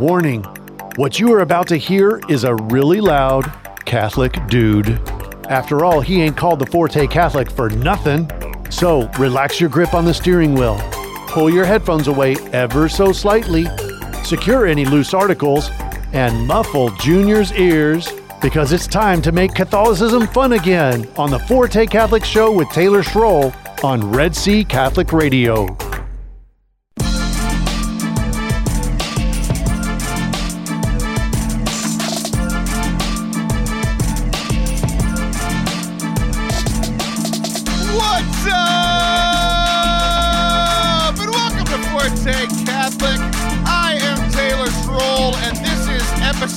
Warning what you are about to hear is a really loud Catholic dude. After all, he ain't called the Forte Catholic for nothing. So relax your grip on the steering wheel, pull your headphones away ever so slightly, secure any loose articles, and muffle Junior's ears because it's time to make Catholicism fun again on the Forte Catholic Show with Taylor Schroll on Red Sea Catholic Radio.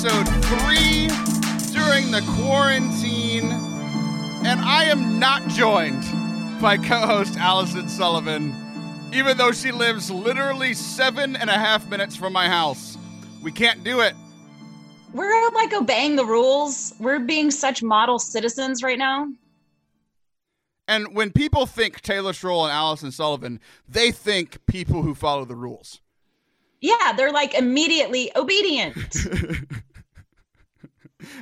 Episode three during the quarantine. And I am not joined by co host Allison Sullivan, even though she lives literally seven and a half minutes from my house. We can't do it. We're like obeying the rules. We're being such model citizens right now. And when people think Taylor Schroll and Allison Sullivan, they think people who follow the rules. Yeah, they're like immediately obedient.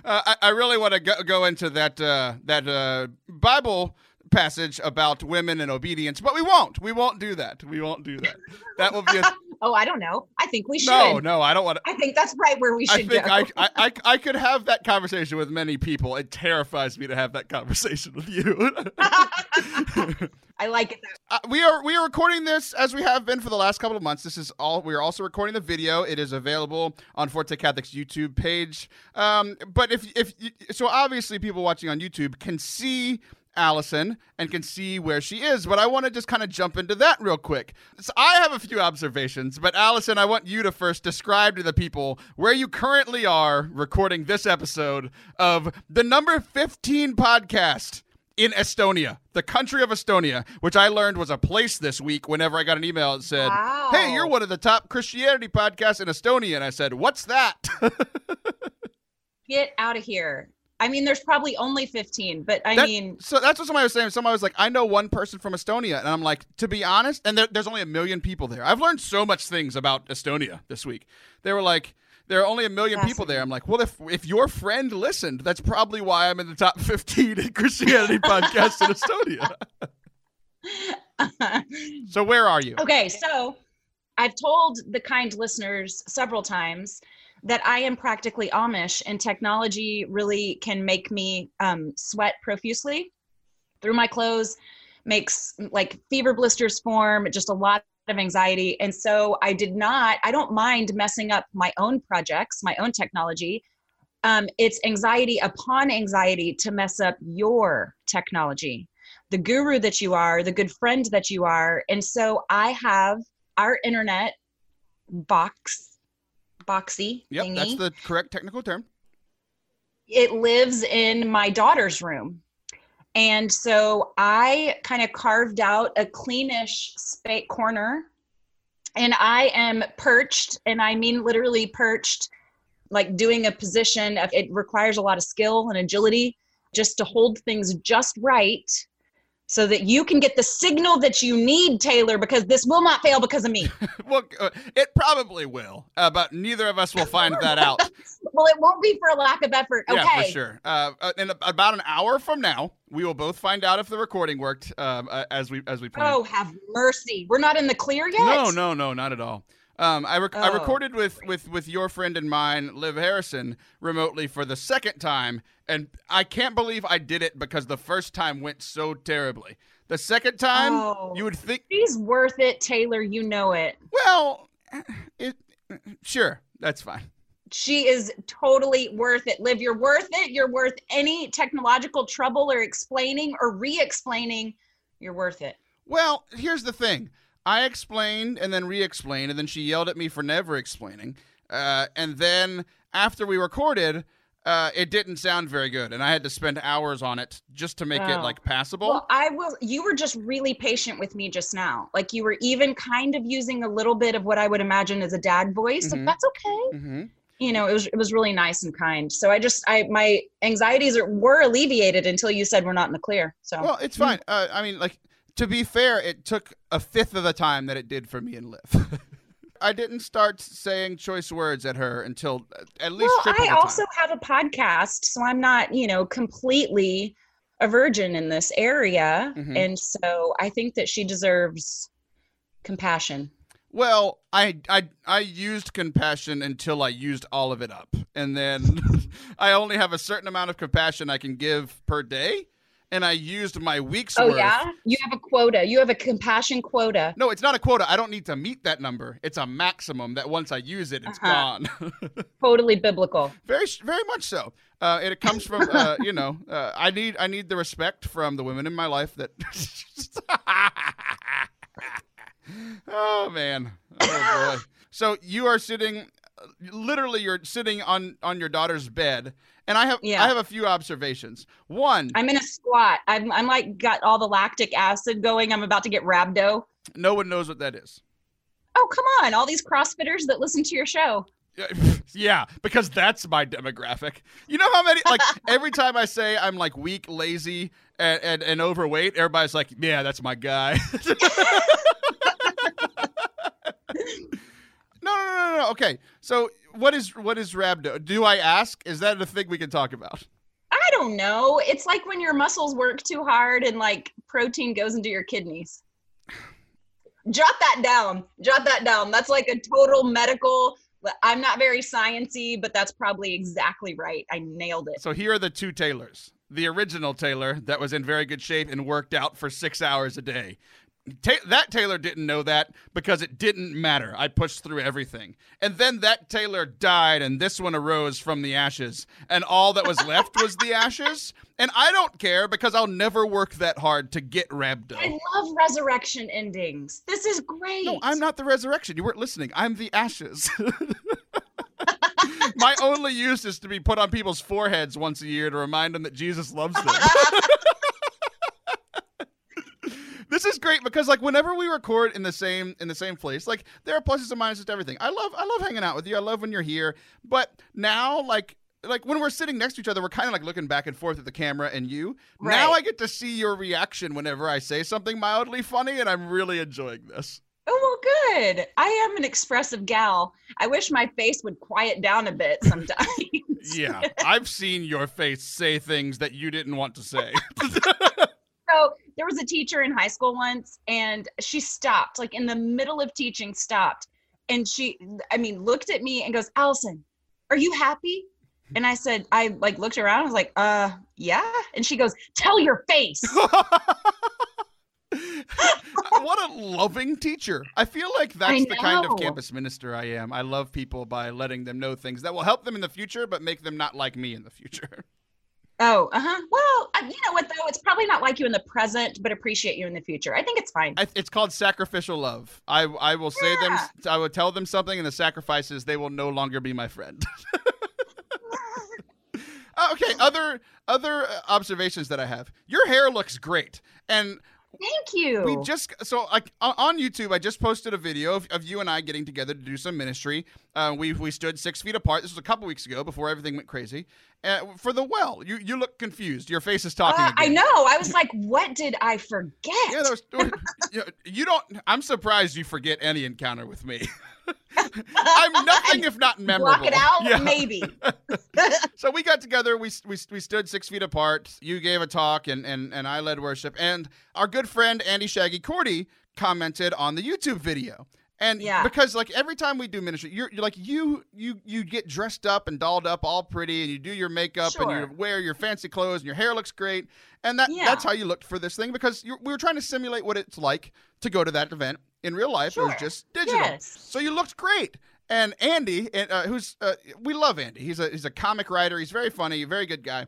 Uh, I, I really want to go, go into that uh, that uh, Bible passage about women and obedience, but we won't. We won't do that. We won't do that. That will be a oh, I don't know. I think we should. no, no. I don't want to. I think that's right where we I should think go. I, I, I, I could have that conversation with many people. It terrifies me to have that conversation with you. I like it. Uh, we are we are recording this as we have been for the last couple of months. This is all we are also recording the video. It is available on Forte Catholic's YouTube page. Um, but if if you- so, obviously people watching on YouTube can see Allison and can see where she is. But I want to just kind of jump into that real quick. So I have a few observations, but Allison, I want you to first describe to the people where you currently are recording this episode of the number fifteen podcast in Estonia, the country of Estonia, which I learned was a place this week whenever I got an email that said, Wow. Hey, you're one of the top Christianity podcasts in Estonia. And I said, What's that? Get out of here. I mean, there's probably only 15, but I That- mean, so that's what somebody was saying. Somebody was like, I know one person from Estonia. And I'm like, to be honest, and there, there's only a million people there. I've learned so much things about Estonia this week. They were like, there are only a million people there. I'm like, well, if if your friend listened, that's probably why I'm in the top 15 in Christianity podcasts in Estonia. So where are you? okay, so I've told the kind listeners several times that I am practically Amish, and technology really can make me um, sweat profusely through my clothes, makes like fever blisters form, just a lot of anxiety. And so I did not, I don't mind messing up my own projects, my own technology. Um, it's anxiety upon anxiety to mess up your technology, the guru that you are, the good friend that you are. And so I have our internet box, boxy Yep, thingy that's the correct technical term. it lives in my daughter's room. And so I kind of carved out a cleanish space corner and I am perched, and I mean literally perched, like doing a position. Of, it requires a lot of skill and agility just to hold things just right so that you can get the signal that you need, Taylor, because this will not fail because of me. well, uh, it probably will, uh, but neither of us will find that out. well, it won't be for a lack of effort. Okay. Yeah, for sure. Uh, uh, in about an hour from now, we will both find out if the recording worked um, uh, as we as we planned. Oh, have mercy. We're not in the clear yet? No, no, no, not at all. Um, I, rec- I Oh. recorded with, with, with your friend and mine, Liv Harrison, remotely for the second time, and I can't believe I did it because the first time went so terribly. The second time, Oh. you would think, She's worth it, Taylor. You know it. well, it, sure, that's fine. She is totally worth it. Liv, you're worth it. You're worth any technological trouble or explaining or re explaining. You're worth it. Well, here's the thing. I explained and then re-explained, and then she yelled at me for never explaining. Uh, and then after we recorded, uh, it didn't sound very good, and I had to spend hours on it just to make it Oh. like passable. Well, I will. You were just really patient with me just now. Like you were even kind of using a little bit of what I would imagine as a dad voice. Mhm. Like that's okay. hmm You know, it was it was really nice and kind. So I just I my anxieties are, were alleviated until you said we're not in the clear. So Well, it's fine. Uh, I mean, like to be fair, it took a fifth of the time that it did for me and Liv. I didn't start saying choice words at her until at least well, I also time. have a podcast, so I'm not, you know, completely a virgin in this area. Mhm. And so I think that she deserves compassion. Well, I, I I used compassion until I used all of it up, and then I only have a certain amount of compassion I can give per day, and I used my week's Oh worth. yeah, you have a quota. You have a compassion quota. No, it's not a quota. I don't need to meet that number. It's a maximum that once I use it, it's Uh-huh. gone. Totally biblical. very, very much so. Uh, and it comes from, uh, you know, uh, I need, I need the respect from the women in my life that. oh man, oh boy. So you are sitting, literally, you're sitting on on your daughter's bed, and I have, Yeah. I have a few observations. One, I'm in a squat. I'm I'm like got all the lactic acid going. I'm about to get rhabdo. no one knows what that is. Oh come on! All these CrossFitters that listen to your show. Yeah, because that's my demographic. You know how many like every time I say I'm like weak, lazy, and and, and overweight, everybody's like, "Yeah, that's my guy." no, no, no, no, no. Okay, so what is what is rhabdo? Do I ask? Is that a thing we can talk about? I don't know. It's like when your muscles work too hard and like protein goes into your kidneys. Jot that down. Jot that down. That's like a total medical. I'm not very sciency, but that's probably exactly right. I nailed it. So here are the two Taylors. The original Taylor that was in very good shape and worked out for six hours a day. Ta- that Taylor didn't know that because it didn't matter. I pushed through everything. And then that Taylor died, and this one arose from the ashes. And all that was left was the ashes. And I don't care because I'll never work that hard to get rhabdo. I love resurrection endings. This is great. No, I'm not the resurrection. You weren't listening. I'm the ashes. My only use is to be put on people's foreheads once a year to remind them that Jesus loves them. this is great because like whenever we record in the same in the same place, like there are pluses and minuses to everything. I love I love hanging out with you. I love when you're here. But now like like when we're sitting next to each other, we're kind of like looking back and forth at the camera and you. Now I get to see your reaction whenever I say something mildly funny, and I'm really enjoying this. Oh, well, good. I am an expressive gal. I wish my face would quiet down a bit sometimes. Yeah, I've seen your face say things that you didn't want to say. So there was a teacher in high school once, and she stopped, like in the middle of teaching, stopped. And she, I mean, looked at me and goes, Allison, are you happy? And I said, I like looked around, I was like, uh, yeah. And she goes, Tell your face. what a loving teacher. I feel like that's the kind of campus minister I am. I love people by letting them know things that will help them in the future, but make them not like me in the future. Oh, uh huh. Well, you know what, though? It's probably not like you in the present, but appreciate you in the future. I think it's fine. I, it's called sacrificial love. I, I will say them, I will tell them something, and the sacrifices, they will no longer be my friend. Uh, okay, other other uh, observations that I have. Your hair looks great, and Thank you. We just so like on- on YouTube, I just posted a video of, of you and I getting together to do some ministry. Uh, we we stood six feet apart. This was a couple weeks ago before everything went crazy. Uh, for the well, you you look confused. Your face is talking. Uh, I know. I was like, what did I forget? Yeah, was, you, you don't. I'm surprised you forget any encounter with me. I'm nothing if not memorable. Block it out, Yeah. maybe. So we got together. We, we we stood six feet apart. You gave a talk, and and and I led worship. And our good friend Andy Shaggy Cordy commented on the YouTube video. And Yeah. because like every time we do ministry, you're, you're like you you you get dressed up and dolled up, all pretty, and you do your makeup and you wear your fancy clothes, and your hair looks great. And that Yeah. that's how you looked for this thing because we were trying to simulate what it's like to go to that event in real life. It was just digital. Yes. So you looked great. And Andy, and, uh, who's uh, we love Andy. He's a he's a comic writer. He's very funny, very good guy.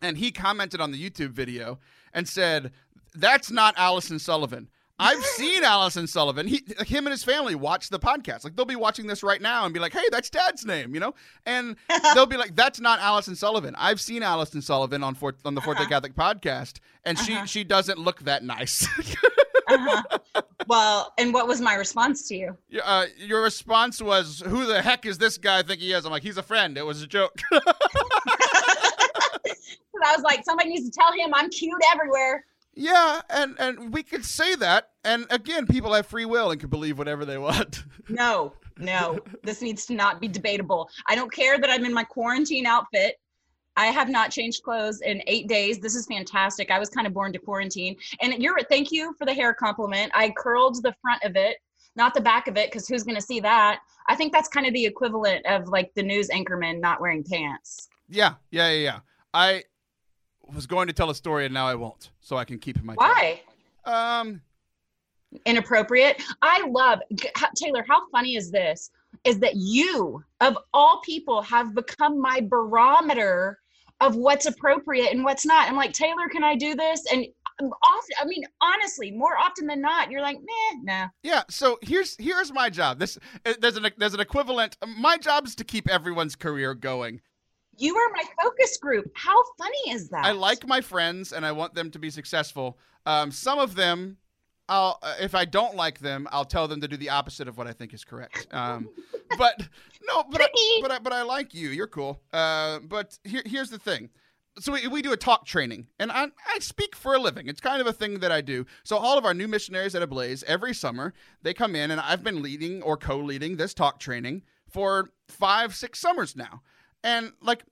And he commented on the YouTube video and said, "That's not Allison Sullivan." I've seen Allison Sullivan. He, him and his family watch the podcast. Like they'll be watching this right now and be like, "Hey, that's Dad's name," you know. And they'll be like, "That's not Allison Sullivan." I've seen Allison Sullivan on Fort, on the Forte Uh-huh. Catholic podcast, and Uh-huh. she she doesn't look that nice. Uh-huh. Well, and what was my response to you? Uh, your response was, "Who the heck is this guy? I think he is?" I'm like, "He's a friend. It was a joke." I was like, somebody needs to tell him I'm cute everywhere. Yeah, and and we could say that, and again, people have free will and can believe whatever they want. No, no, this needs to not be debatable. I don't care that I'm in my quarantine outfit. I have not changed clothes in eight days. This is fantastic. I was kind of born to quarantine. And you're thank you for the hair compliment. I curled the front of it, not the back of it, because who's gonna see that? I think that's kind of the equivalent of like the news anchorman not wearing pants. Yeah, yeah, yeah, yeah. I was going to tell a story and now I won't, so I can keep my. Why? Um, inappropriate. I love Taylor. How funny is this? Is that you, of all people, have become my barometer of what's appropriate and what's not. I'm like, Taylor, can I do this? And often, I mean, honestly, more often than not, you're like, meh, nah. Yeah. So here's here's my job. This uh, there's an there's an equivalent. My job is to keep everyone's career going. You are my focus group. How funny is that? I like my friends and I want them to be successful. Um, some of them I'll uh, if I don't like them, I'll tell them to do the opposite of what I think is correct. Um, but no, but I, but I, but I like you. You're cool. Uh, but here, here's the thing. So we, we do a talk training, and I, I speak for a living. It's kind of a thing that I do. So all of our new missionaries at Ablaze every summer they come in, and I've been leading or co-leading this talk training for five six summers now. And like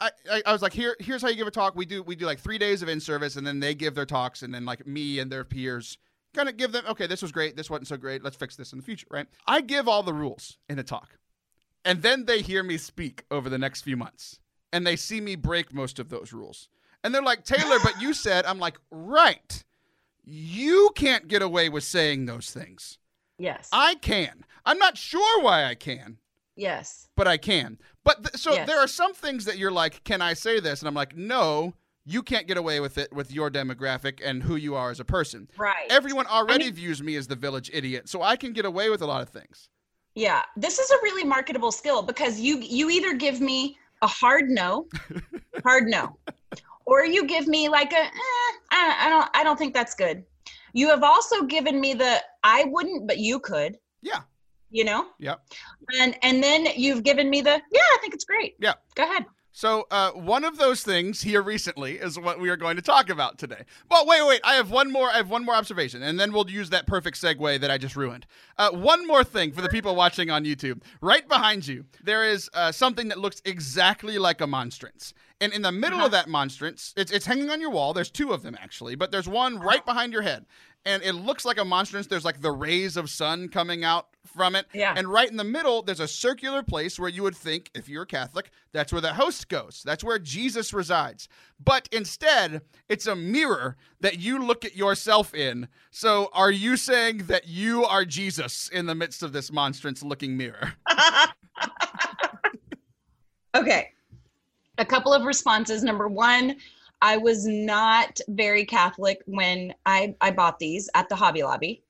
I, I, I was like, here, here's how you give a talk. We do, we do like three days of in service, and then they give their talks, and then like me and their peers kind of give them, okay, this was great, this wasn't so great. Let's fix this in the future, right? I give all the rules in a talk, and then they hear me speak over the next few months, and they see me break most of those rules, and they're like, Taylor, but you said, I'm like, right, you can't get away with saying those things. Yes, I can. I'm not sure why I can. Yes. But I can. But th- so Yes. there are some things that you're like, can I say this? And I'm like, no, you can't get away with it with your demographic and who you are as a person. Right. Everyone already mean- views me as the village idiot, so I can get away with a lot of things. Yeah, this is a really marketable skill because you you either give me a hard no, hard no, or you give me like a eh, I, I don't I don't think that's good. You have also given me the I wouldn't, but you could. Yeah. You know, Yep. and and then you've given me the yeah I think it's great. Yeah. Go ahead. So uh, one of those things here recently is what we are going to talk about today. But wait, wait. I have one more. I have one more observation, and then we'll use that perfect segue that I just ruined. Uh, one more thing for the people watching on YouTube. Right behind you, there is uh, something that looks exactly like a monstrance, and in the middle of that monstrance, it's it's hanging on your wall. There's two of them actually, but there's one right behind your head, and it looks like a monstrance. There's like the rays of sun coming out from it, Yeah. and right in the middle, there's a circular place where you would think, if you're a Catholic, that's where the host goes. That's where Jesus resides. But instead, it's a mirror that you look at yourself in. So are you saying that you are Jesus in the midst of this monstrance looking mirror? Okay. A couple of responses. Number one, I was not very Catholic when I, I bought these at the Hobby Lobby.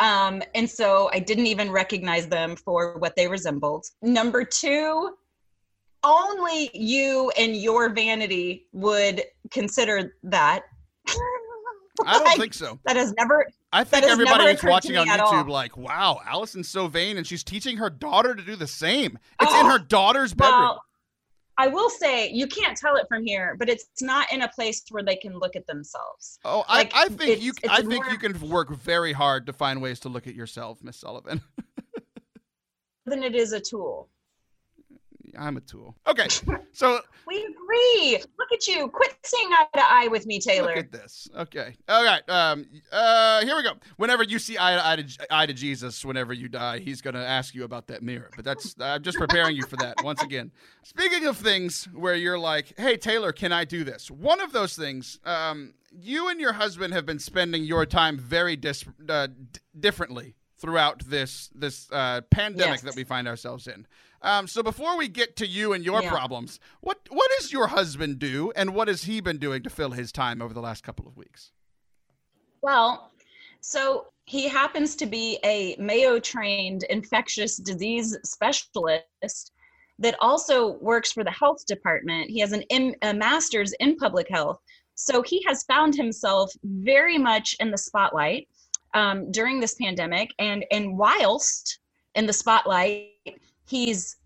Um, and so I didn't even recognize them for what they resembled. Number two, only you and your vanity would consider that. I don't Like, think so. that has never I think has everybody that's watching on YouTube, like, wow, Allison's so vain and she's teaching her daughter to do the same. It's in Oh, her daughter's bedroom. Well, I will say you can't tell it from here, but it's not in a place where they can look at themselves. Oh, Like, I, I think it's- you. it's I think more- you can work very hard to find ways to look at yourself, Miss Sullivan. Then it is a tool. I'm a tool. Okay, so We agree. Look at you. Quit saying eye to eye with me, Taylor. look at this. Okay, all right. Um, uh, here we go. Whenever you see eye to eye to, eye to Jesus, whenever you die, he's gonna ask you about that mirror. But that's I'm just preparing you for that. Once again, speaking of things where you're like, "Hey, Taylor, can I do this?" One of those things. Um, you and your husband have been spending your time very dis- uh, d- differently throughout this this uh, pandemic Yes. that we find ourselves in. Um, so before we get to you and your Yeah. problems, what what does your husband do, and what has he been doing to fill his time over the last couple of weeks? Well, so he happens to be a Mayo trained infectious disease specialist that also works for the health department. He has an M- a master's in public health. So he has found himself very much in the spotlight um, during this pandemic. And, and whilst in the spotlight, he's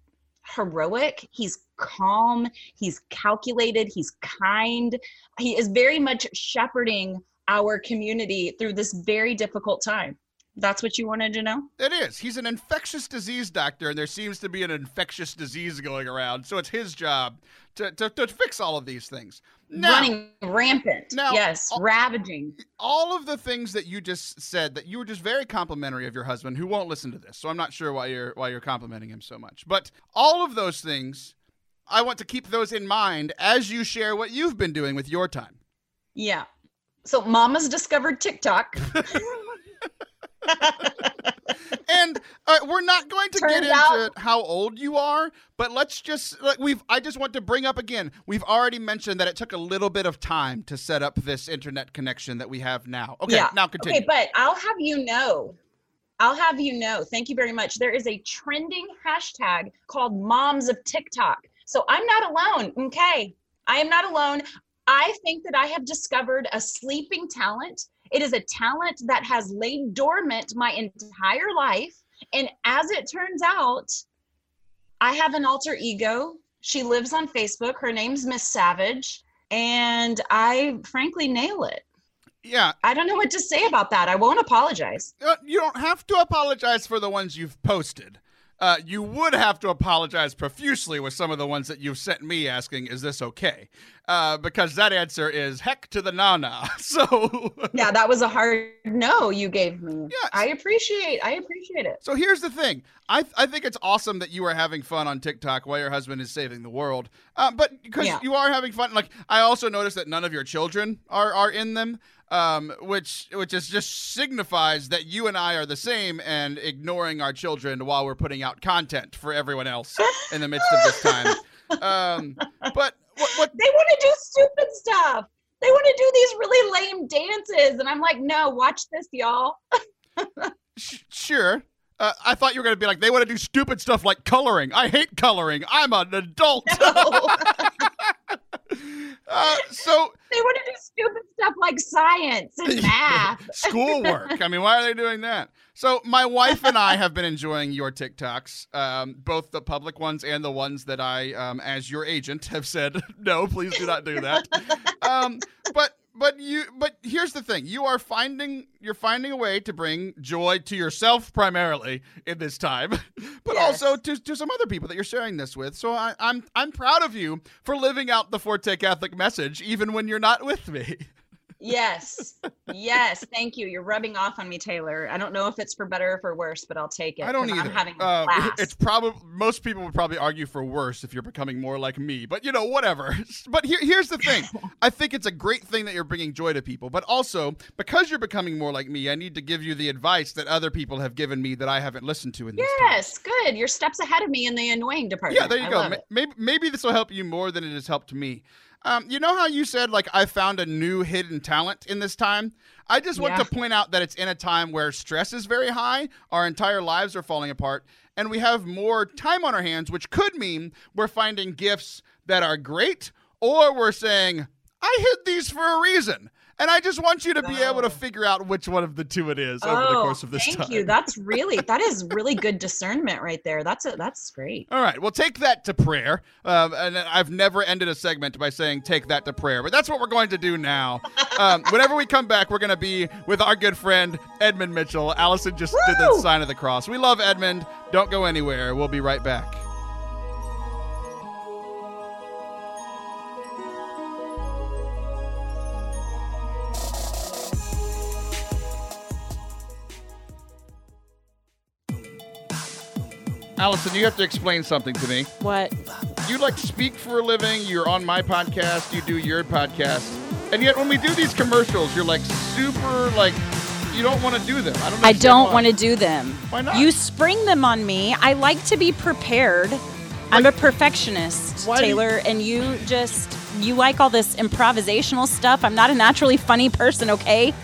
heroic, he's calm, he's calculated, he's kind. He is very much shepherding our community through this very difficult time. That's what you wanted to know? It is. He's an infectious disease doctor, and there seems to be an infectious disease going around. So it's his job to, to, to fix all of these things. Now, Running rampant. Now, yes, all- ravaging. all of the things that you just said that you were just very complimentary of your husband who won't listen to this so i'm not sure why you're why you're complimenting him so much but all of those things i want to keep those in mind as you share what you've been doing with your time Yeah. So mama's discovered TikTok. and uh, we're not going to get into out- how old you are but let's just like we've i just want to bring up again we've already mentioned that it took a little bit of time to set up this internet connection that we have now okay Yeah. now continue Okay, but I'll have you know, I'll have you know, thank you very much. There is a trending hashtag called Moms of TikTok. So I'm not alone. Okay. I am not alone. I think that I have discovered a sleeping talent. It is a talent that has laid dormant my entire life. And as it turns out, I have an alter ego. She lives on Facebook. Her name's Miss Savage. And I frankly nail it. yeah I don't know what to say about that. I won't apologize. Uh, you don't have to apologize for the ones you've posted. Uh, you would have to apologize profusely with some of the ones that you've sent me asking, "Is this okay?" Uh, because that answer is heck to the nana. So, Yeah, that was a hard no you gave me. Yes. I appreciate I appreciate it. so here's the thing. I I think it's awesome that you are having fun on TikTok while your husband is saving the world. Uh, but because Yeah. you are having fun, like I also noticed that none of your children are are in them. Um, which which is just signifies that you and I are the same and ignoring our children while we're putting out content for everyone else in the midst of this time. Um, but what, what They want to do stupid stuff. They want to do these really lame dances and I'm like, "No, watch this, y'all." sh- sure. Uh, I thought you were gonna be like they want to do stupid stuff like coloring. I hate coloring. I'm an adult. No. uh, so they want to do stupid stuff like science and math. schoolwork. I mean, why are they doing that? So my wife and I have been enjoying your TikToks, um, both the public ones and the ones that I, um, as your agent, have said no. Please do not do that. Um, but but you but here's the thing: you are finding you're finding a way to bring joy to yourself primarily in this time, but Yes. also to, to some other people that you're sharing this with. So I, I'm I'm proud of you for living out the Forte Catholic message, even when you're not with me. Yes. Yes. Thank you. You're rubbing off on me, Taylor. I don't know if it's for better or for worse, but I'll take it. I don't either. I'm having Uh, blast. it's probably most people would probably argue for worse if you're becoming more like me. But you know, whatever. But here, here's the thing. I think it's a great thing that you're bringing joy to people. But also, because you're becoming more like me, I need to give you the advice that other people have given me that I haven't listened to in this time. Yes, good. You're steps ahead of me in the annoying department. Yeah, there you I go. Maybe maybe this will help you more than it has helped me. Um, you know how you said like I found a new hidden talent in this time? I just want Yeah. to point out that it's in a time where stress is very high, our entire lives are falling apart, and we have more time on our hands, which could mean we're finding gifts that are great, or we're saying, I hid these for a reason. And I just want you to be able to figure out which one of the two it is over the Oh, course of this thank time. Thank you. That's really that is really good discernment right there. That's a that's great. All right, well, take that to prayer. Um, and I've never ended a segment by saying take that to prayer, but that's what we're going to do now. Um, whenever we come back, we're going to be with our good friend Edmund Mitchell. Allison just did the sign of the cross. We love Edmund. Don't go anywhere. We'll be right back. Allison, you have to explain something to me. What? you like speak for a living. You're on my podcast. You do your podcast, and yet when we do these commercials, you're like super like you don't want to do them. I don't. I don't want to do them. Why not? You spring them on me. I like to be prepared. I'm a perfectionist, do you- Taylor, and you just you like all this improvisational stuff. I'm not a naturally funny person, okay?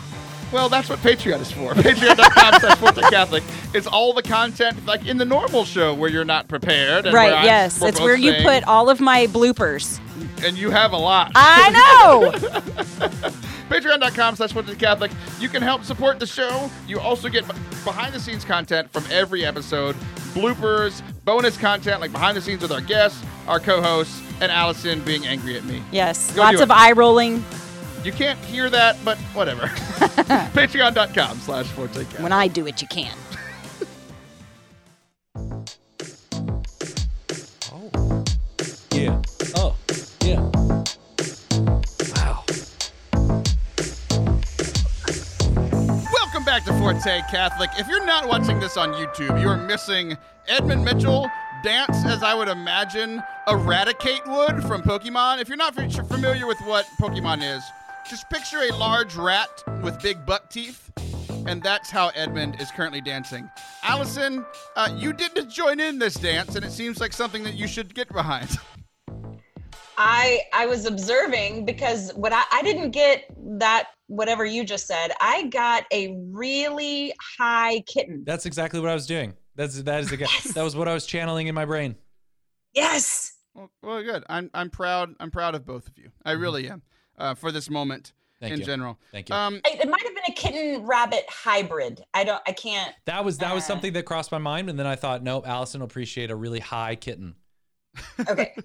Well, that's what Patreon is for. Patreon.com slash Forte Catholic. It's all the content like in the normal show where you're not prepared. And right, yes. It's where you saying- put all of my bloopers. and you have a lot. I know. Patreon.com slash Forte Catholic. You can help support the show. You also get behind the scenes content from every episode, bloopers, bonus content like behind the scenes with our guests, our co-hosts, and Allison being angry at me. yes. Go Lots of it. eye rolling. You can't hear that, but whatever. Patreon.com slash Forte Catholic. When I do it, you can. Oh. Yeah. Oh. Yeah. Wow. Welcome back to Forte Catholic. If you're not watching this on YouTube, you are missing Edmund Mitchell dance as I would imagine a Rattata would from Pokemon. If you're not f- familiar with what Pokemon is, just picture a large rat with big buck teeth, and that's how Edmund is currently dancing. Allison, uh, you didn't join in this dance, and it seems like something that you should get behind. I I was observing because what I, I didn't get that whatever you just said. I got a really high kitten. That's exactly what I was doing. That's that is the Yes. that was what I was channeling in my brain. Yes. Well, well, good. I'm I'm proud. I'm proud of both of you. I really am uh, for this moment Thank in you. general. Thank you. Um, It, it might have been a kitten rabbit hybrid. I don't. I can't. that was that was uh, something that crossed my mind, and then I thought, nope, Allison will appreciate a really high kitten. Okay.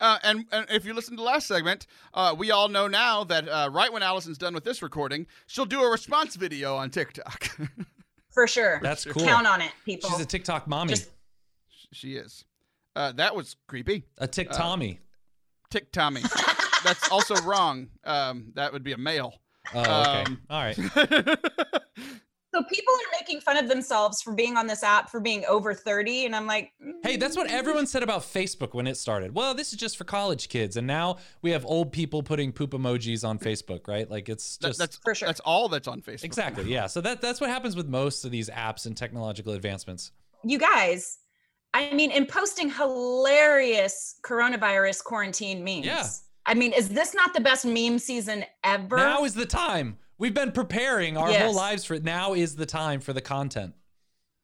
Uh, and, and if you listen to the last segment, uh, we all know now that uh, right when Allison's done with this recording, she'll do a response video on TikTok. For sure. That's cool. Count on it, people. She's a TikTok mommy, Just- she is. Uh, that was creepy. a Tik Tommy. Tick Tommy. That's also wrong. Um, that would be a male. Oh, okay. um, All right. So people are making fun of themselves for being on this app for being over 30 and I'm like, Hey, that's what everyone said about Facebook when it started. Well, this is just for college kids, and now we have old people putting poop emojis on Facebook, right? Like it's That- just that's For sure. That's all that's on Facebook. exactly yeah. So that that's what happens with most of these apps and technological advancements. you guys, I mean, in posting hilarious coronavirus quarantine memes. Yeah. I mean, is this not the best meme season ever? Now is the time. We've been preparing our whole lives for it. Now is the time for the content.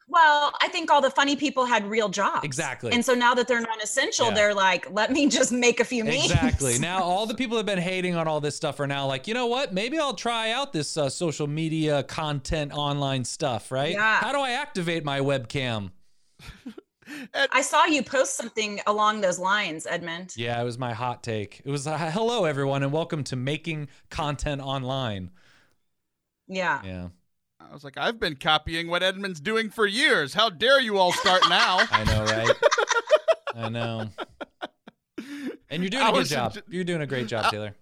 well, I think all the funny people had real jobs. Exactly. And so now that they're non-essential, Yeah. they're like, let me just make a few memes. Exactly. Now, all the people that have been hating on all this stuff are now like, you know what? Maybe I'll try out this uh, social media content online stuff, right? Yeah. How do I activate my webcam? I saw you post something along those lines, Edmund. Yeah, it was my hot take. It was uh, hello, everyone, and welcome to making content online. Yeah. Yeah, I was like, I've been copying what Edmund's doing for years. How dare you all start now? I know, right? I know. And you're doing a good job. j- You're doing a great job, Taylor.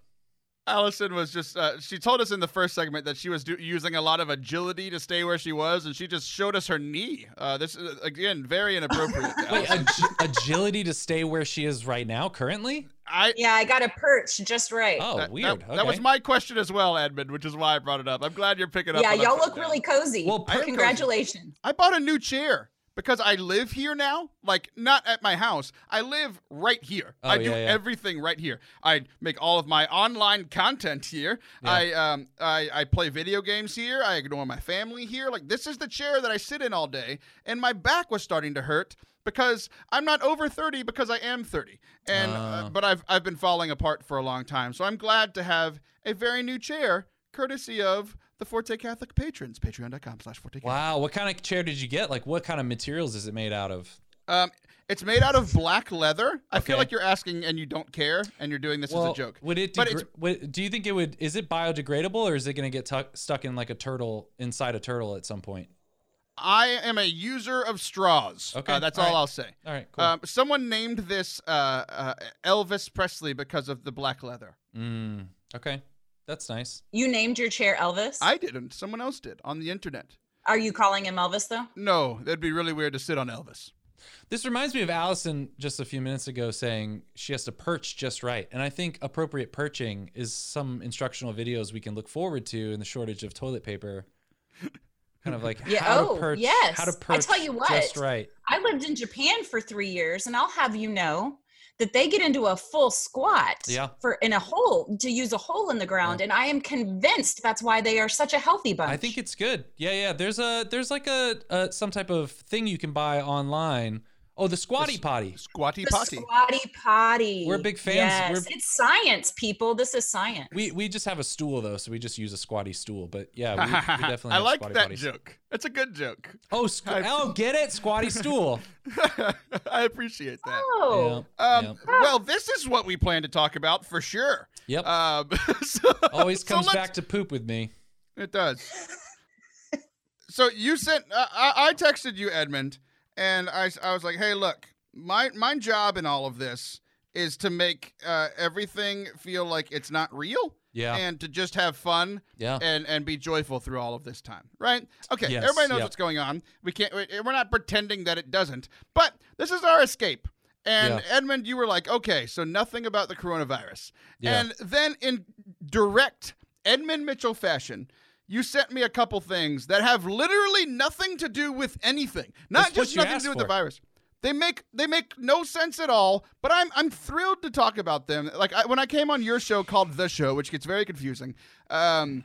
Allison was just, uh, she told us in the first segment that she was do- using a lot of agility to stay where she was, and she just showed us her knee. Uh, this is, again, very inappropriate. Wait, ag- agility to stay where she is right now, currently? I, Yeah, I got a perch just right. Oh, that, weird. That, okay. that was my question as well, Edmund, which is why I brought it up. I'm glad you're picking up. yeah, on y'all look really cozy. Well, per- congratulations. I bought a new chair because I live here now. Like not at my house. I live right here. Oh, I do yeah, yeah. everything right here. I make all of my online content here. Yeah. I um I, I play video games here. I ignore my family here. Like this is the chair that I sit in all day, and my back was starting to hurt because I'm not over 30 because I am 30. And uh, Oh. but I've I've been falling apart for a long time. So I'm glad to have a very new chair courtesy of the Forte Catholic patrons. Patreon.com slash Forte Wow, what kind of chair did you get? Like, what kind of materials is it made out of? Um, it's made out of black leather. I feel like you're asking and you don't care, and you're doing this as a joke. Would it? But would, do you think it would? Is it biodegradable, or is it going to get tuck stuck in like a turtle inside a turtle at some point? I am a user of straws. Okay, Uh, that's all all, right. I'll say. All right, cool. Um, someone named this uh, uh, Elvis Presley because of the black leather. mm, okay, that's nice. You named your chair Elvis. I didn't. Someone else did on the internet. Are you calling him Elvis though? No, that'd be really weird to sit on Elvis. This reminds me of Allison just a few minutes ago saying she has to perch just right. And I think appropriate perching is some instructional videos we can look forward to in the shortage of toilet paper. Kind of like Yeah, how oh, to perch, yes. how to perch I perch tell you what. just right. I lived in Japan for three years, and I'll have you know that they get into a full squat Yeah. for in a hole to use a hole in the ground, and I am convinced that's why they are such a healthy bunch. I think it's good. Yeah, yeah. There's a there's like a, a some type of thing you can buy online Oh, the squatty potty. Squatty The potty. squatty potty. We're big fans. Yes. We're- It's science, people. This is science. We we just have a stool though, so we just use a squatty stool. But yeah, we, we definitely. I have like squatty that potties. joke. It's a good joke. Oh, squ- oh, get it, squatty stool. I appreciate that. Oh. Yeah, Um, yeah. Well, this is what we plan to talk about for sure. Yep. Um, so- Always comes let's- back to poop with me. It does. so you sent. Uh, I, I texted you, Edmund, and I, I was like, "Hey, look, my my job in all of this is to make uh, everything feel like it's not real, Yeah. and to just have fun Yeah. and and be joyful through all of this time, right? Okay, Yes, everybody knows yeah. what's going on. We can't. we- We're not pretending that it doesn't, but this is our escape. And Yeah. Edmund, you were like, okay, so nothing about the coronavirus. Yeah. And then in direct Edmund Mitchell fashion, you sent me a couple things that have literally nothing to do with anything. Not That's just nothing to do with the virus. They make they make no sense at all, but I'm I'm thrilled to talk about them. Like I, when I came on your show called The Show, which gets very confusing. Um,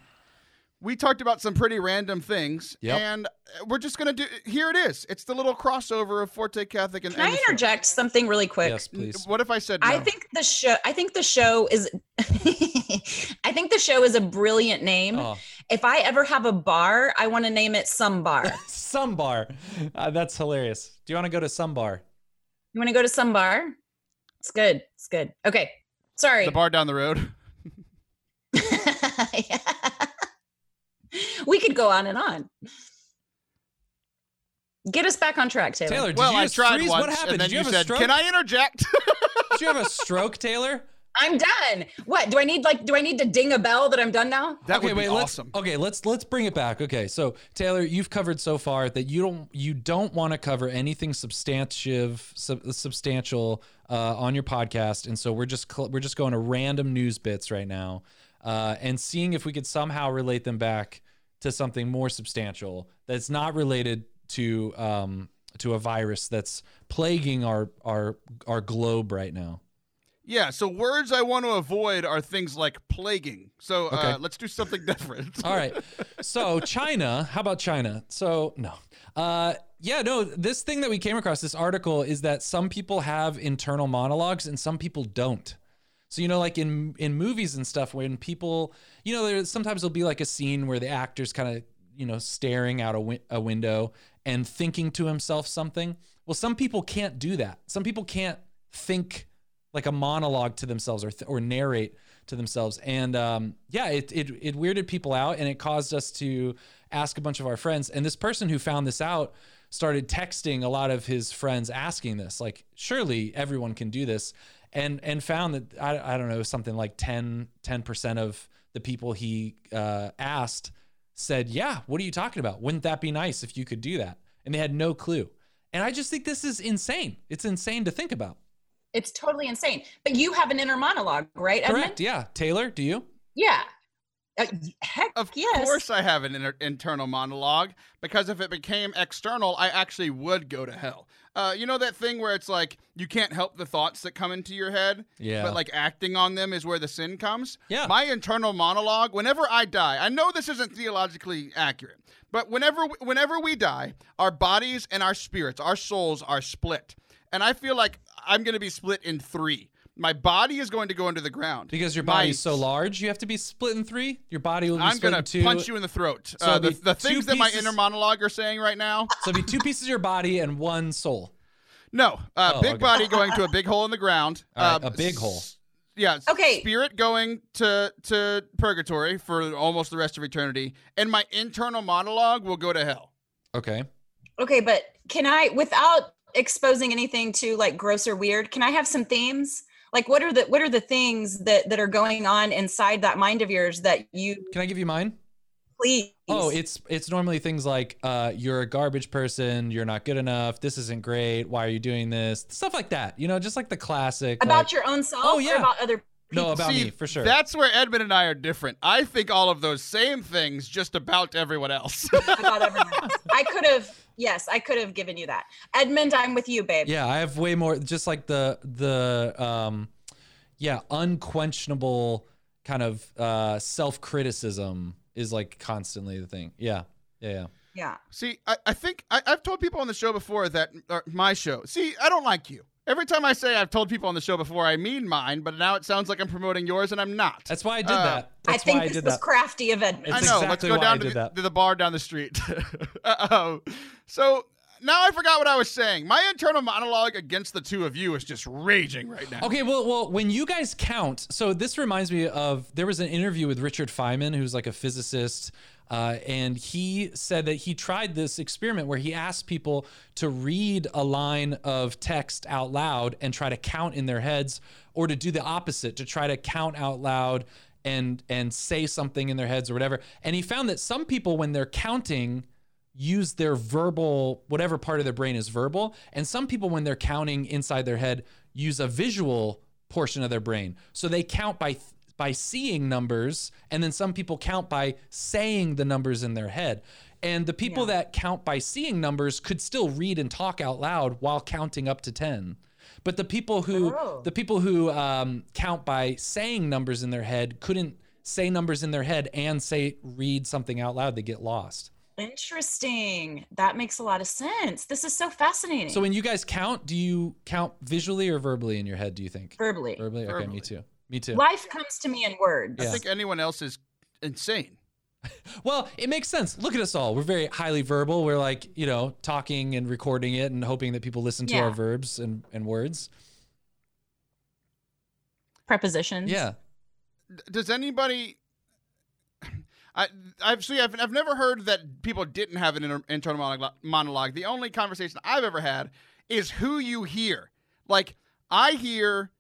we talked about some pretty random things, Yep. and we're just gonna do. Here it is. It's the little crossover of Forte Catholic and. Can I and the show. interject something really quick? Yes, please. What if I said no? I think the show. I think the show is. I think the show is a brilliant name. Oh, If I ever have a bar, I want to name it Some Bar. some bar. Uh, that's hilarious. Do you want to go to some bar? you want to go to Some Bar? It's good. It's good. Okay. Sorry. the bar down the road. we could go on and on. Get us back on track, Taylor. Taylor, did well, you I just tried freeze? once, what happened? and then did you, you, have a said, stroke? "Can I interject?" Did you have a stroke, Taylor? I'm done. What do I need? Like, do I need to ding a bell that I'm done now? that okay, would be wait, awesome. let's okay, let's let's bring it back. Okay, so Taylor, you've covered so far that you don't you don't want to cover anything substantive sub, substantial uh, on your podcast, and so we're just cl- we're just going to random news bits right now, uh, and seeing if we could somehow relate them back to something more substantial that's not related to um, to a virus that's plaguing our our our globe right now. Yeah. So words I want to avoid are things like plaguing. So uh, Okay. let's do something different. All right. So China, how about China? So no. Uh yeah, no, this thing that we came across, this article is that some people have internal monologues and some people don't. So you know, like in in movies and stuff, when people, you know, there's sometimes there'll be like a scene where the actor's kind of, you know, staring out a, a window and thinking to himself something. Well, some people can't do that. Some people can't think like a monologue to themselves or th- or narrate to themselves. And um, yeah, it, it it weirded people out, and it caused us to ask a bunch of our friends. And this person who found this out started texting a lot of his friends asking this, like, surely everyone can do this, and and found that I, I don't know something like 10 percent of the people he uh, asked said, yeah, what are you talking about? Wouldn't that be nice if you could do that? And they had no clue. And I just think this is insane. It's insane to think about. It's totally insane. But you have an inner monologue, right, Edmund? Correct. Yeah. Taylor, do you? Yeah. Uh, heck, Of yes. course, I have an inter- internal monologue because if it became external, I actually would go to hell. Uh, you know that thing where it's like you can't help the thoughts that come into your head, Yeah. but like acting on them is where the sin comes. Yeah. My internal monologue. Whenever I die, I know this isn't theologically accurate, but whenever whenever we die, our bodies and our spirits, our souls are split, and I feel like I'm going to be split in three. My body is going to go into the ground Because your My is so large, you have to be split in three. Your body will be I'm gonna two. punch you in the throat. So uh, the, the two things that my inner monologue are saying right now. So it'd be two pieces of your body and one soul. No, uh, Oh, big okay. body going to a big hole in the ground. All right, uh, a big hole. s- Yeah. Okay. Spirit going to to purgatory for almost the rest of eternity, and my internal monologue will go to hell. Okay. Okay, but can I, without exposing anything to like gross or weird, can I have some themes? Like, what are the what are the things that that are going on inside that mind of yours that you Can I give you mine? please? Oh, it's it's normally things like uh, you're a garbage person, you're not good enough, this isn't great, why are you doing this? Stuff like that. You know, just like the classic. about like, your own self. Oh, or yeah. about other. No about See, me for sure. That's where Edmund and I are different. I think all of those same things just about everyone else. About everyone else. I could have. Yes, I could have given you that. Edmund, I'm with you, babe. yeah, I have way more. Just like the the um, yeah, unquestionable kind of uh self criticism is like constantly the thing. Yeah, yeah, yeah. Yeah. See, I, I think I, I've told people on the show before that or my show. See, I don't like you. Every time I say I've told people on the show before, I mean mine, but now it sounds like I'm promoting yours, and I'm not. That's why I did Uh, that. That's I think why I this did was that. crafty of Edmund. I It's know. Let's go down to the, to the bar down the street. um, so now I forgot what I was saying. My internal monologue against the two of you is just raging right now. Okay, well, well, when you guys count, so this reminds me of there was an interview with Richard Feynman, who's like a physicist, uh, and he said that he tried this experiment where he asked people to read a line of text out loud and try to count in their heads, or to do the opposite, to try to count out loud and and say something in their heads or whatever. And he found that some people, when they're counting, use their verbal whatever part of their brain is verbal and some people when they're counting inside their head use a visual portion of their brain so they count by by seeing numbers and then some people count by saying the numbers in their head and the people that count by seeing numbers could still read and talk out loud while counting up to 10 but the people who Oh. the people who um, count by saying numbers in their head couldn't say numbers in their head and say read something out loud they get lost Interesting. That makes a lot of sense. This is so fascinating. So when you guys count, do you count visually or verbally in your head? Do you think verbally, verbally? Okay, me too. Me too. life comes to me in words. I Yeah. think anyone else is insane. Well, it makes sense. Look at us all. We're very highly verbal. We're like you know talking and recording it and hoping that people listen to Yeah. our verbs and and words. Prepositions. Yeah. Does anybody? I I've see I've, I've never heard that people didn't have an inter- internal monologue, monologue. The only conversation I've ever had is who you hear. Like I hear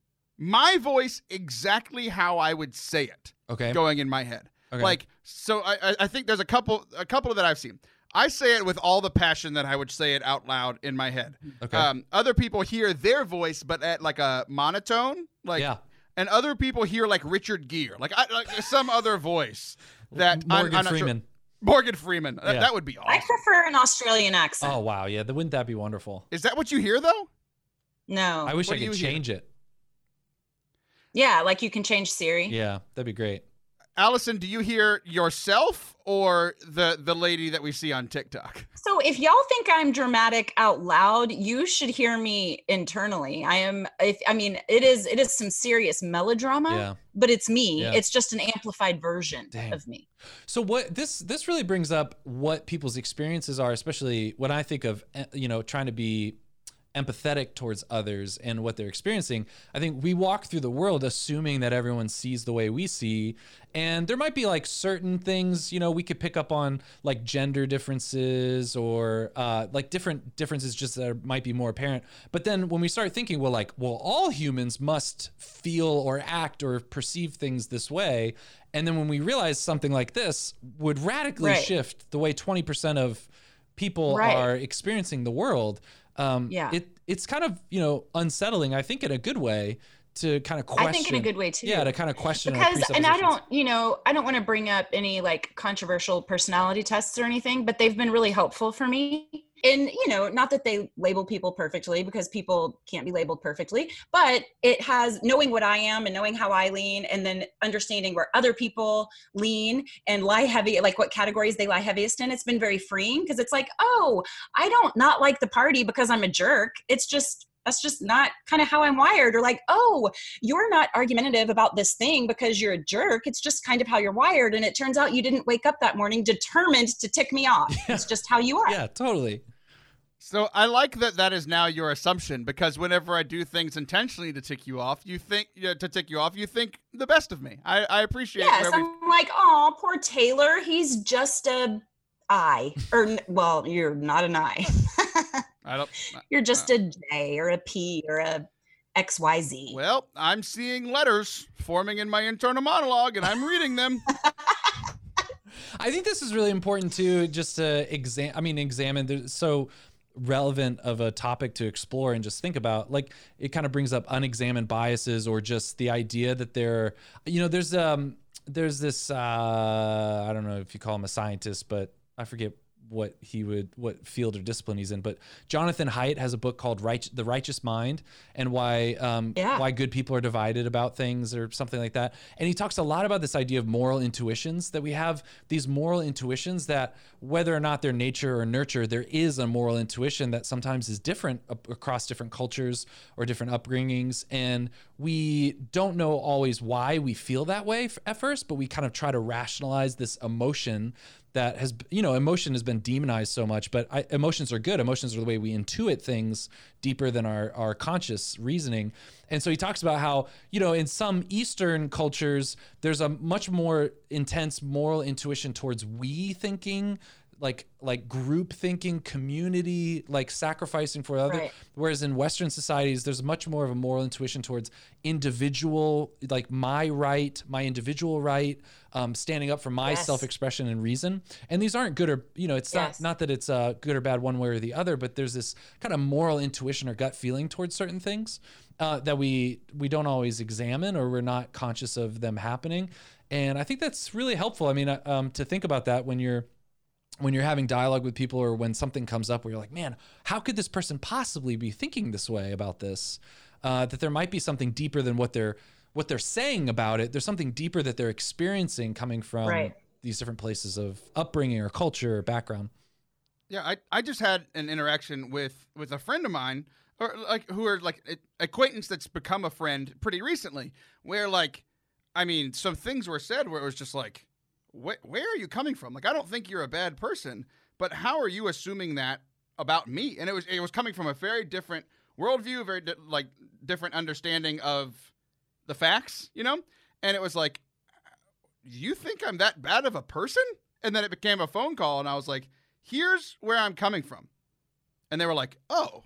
my voice exactly how I would say it Okay. going in my head. Okay. Like so, I I- I think there's a couple a couple that I've seen. I say it with all the passion that I would say it out loud in my head. Okay. Um, other people hear their voice, but at like a monotone, like yeah. and other people hear like Richard Gere, like, I, like some other voice that I'm- Morgan I'm, not sure- Freeman. Morgan Freeman. That- Yeah. That would be awesome. I prefer an Australian accent. Oh wow. Yeah. Wouldn't that be wonderful? Is that what you hear though? No. I wish What I could you hear? change it. Yeah, like you can change Siri. Yeah, that'd be great. Allison, do you hear yourself or the the lady that we see on TikTok? So if y'all think I'm dramatic out loud, you should hear me internally. I am if I mean it is it is some serious melodrama, Yeah. but it's me. Yeah. It's just an amplified version Dang. of me. So what this this really brings up what people's experiences are, especially when I think of eh, you know trying to be empathetic towards others and what they're experiencing. I think we walk through the world assuming that everyone sees the way we see, and there might be like certain things you know we could pick up on like gender differences or uh, like different differences just that might be more apparent. But then when we start thinking, well, like well, all humans must feel or act or perceive things this way. And then when we realize something like this would radically Right. shift the way 20% of people Right. are experiencing the world, um, Yeah. it it's kind of you know unsettling. I think in a good way to kind of question. I think in a good way too. Yeah, to kind of question because and I don't, you know, I don't want to bring up any like controversial personality tests or anything, but they've been really helpful for me. And you know, not that they label people perfectly because people can't be labeled perfectly, but it has knowing what I am and knowing how I lean and then understanding where other people lean and lie heavy like what categories they lie heaviest in. It's been very freeing because it's like, "Oh, I don't not like the party because I'm a jerk." It's just that's just not kind of how I'm wired or like, "Oh, you're not argumentative about this thing because you're a jerk. It's just kind of how you're wired. And it turns out you didn't wake up that morning determined to tick me off. It's just how you are. Yeah, totally. So I like that that is now your assumption because whenever I do things intentionally to tick you off, you think yeah, to tick you off, you think the best of me. I, I appreciate Yes, I'm like, oh, poor Taylor. He's just a I. Or, well, you're not an I. I don't you're just a J or a P or a XYZ. Well, I'm seeing letters forming in my internal monologue and I'm reading them. I think this is really important too, just to exam. I mean, examine. There's so relevant of a topic to explore and just think about. Like, it kind of brings up unexamined biases or just the idea that there, you know, there's um, there's this. Uh, I don't know if you call him a scientist, but I forget what he would what field or discipline he's in. But Jonathan Haidt has a book called right, "The Righteous Mind" and why um, Yeah. why good people are divided about things or something like that. And he talks a lot about this idea of moral intuitions that we have these moral intuitions that whether or not they're nature or nurture, there is a moral intuition that sometimes is different across different cultures or different upbringings, and we don't know always why we feel that way f- at first, but we kind of try to rationalize this emotion that has you know emotion has been demonized so much but I, emotions are good. Emotions are the way we intuit things deeper than our our conscious reasoning. And so he talks about how you know in some eastern cultures there's a much more intense moral intuition towards we thinking like like group thinking community like sacrificing for other Right. whereas in western societies there's much more of a moral intuition towards individual like my right my individual right um, standing up for my Yes. self-expression and reason and these aren't good or you know it's Yes. not not that it's uh, good or bad one way or the other but there's this kind of moral intuition or gut feeling towards certain things uh, that we we don't always examine or we're not conscious of them happening and i think that's really helpful i mean uh, um, to think about that when you're when you're having dialogue with people or when something comes up where you're like, man, how could this person possibly be thinking this way about this? Uh, that there might be something deeper than what they're what they're saying about it. There's something deeper that they're experiencing coming from Right. these different places of upbringing or culture or background. Yeah, I, I just had an interaction with with a friend of mine, or like who are like a- acquaintance that's become a friend pretty recently. Where like, I mean, some things were said where it was just like, wh- where are you coming from? Like, I don't think you're a bad person, but how are you assuming that about me? And it was it was coming from a very different worldview, very di- like different understanding of the facts, you know. And it was like, you think I'm that bad of a person? And then it became a phone call, and I was like, here's where I'm coming from. And they were like, oh,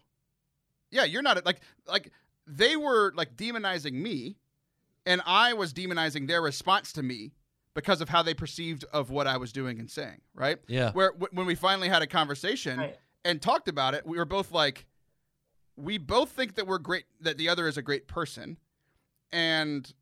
yeah, you're not like, like they were like demonizing me, and I was demonizing their response to me because of how they perceived of what I was doing and saying, right? Yeah. Where w- when we finally had a conversation Right. and talked about it, we were both like, we both think that we're great, that the other is a great person. And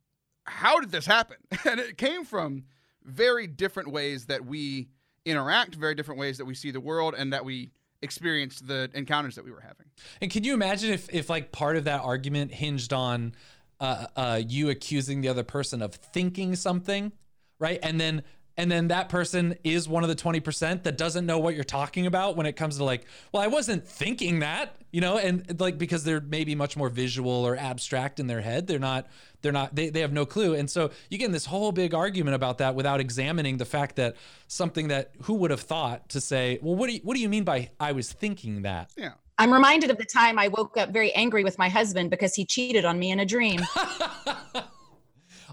how did this happen? And it came from very different ways that we interact, very different ways that we see the world, and that we experience the encounters that we were having. And can you imagine if, if like part of that argument hinged on uh, uh, you accusing the other person of thinking something, right? And then and then that person is one of the 20% that doesn't know what you're talking about when it comes to like, well, I wasn't thinking that, you know, and like because they're maybe much more visual or abstract in their head. They're not, they're not, they, they have no clue. And so you get in this whole big argument about that without examining the fact that something that who would have thought to say, well, what do you, what do you mean by I was thinking that? Yeah. I'm reminded of the time I woke up very angry with my husband because he cheated on me in a dream.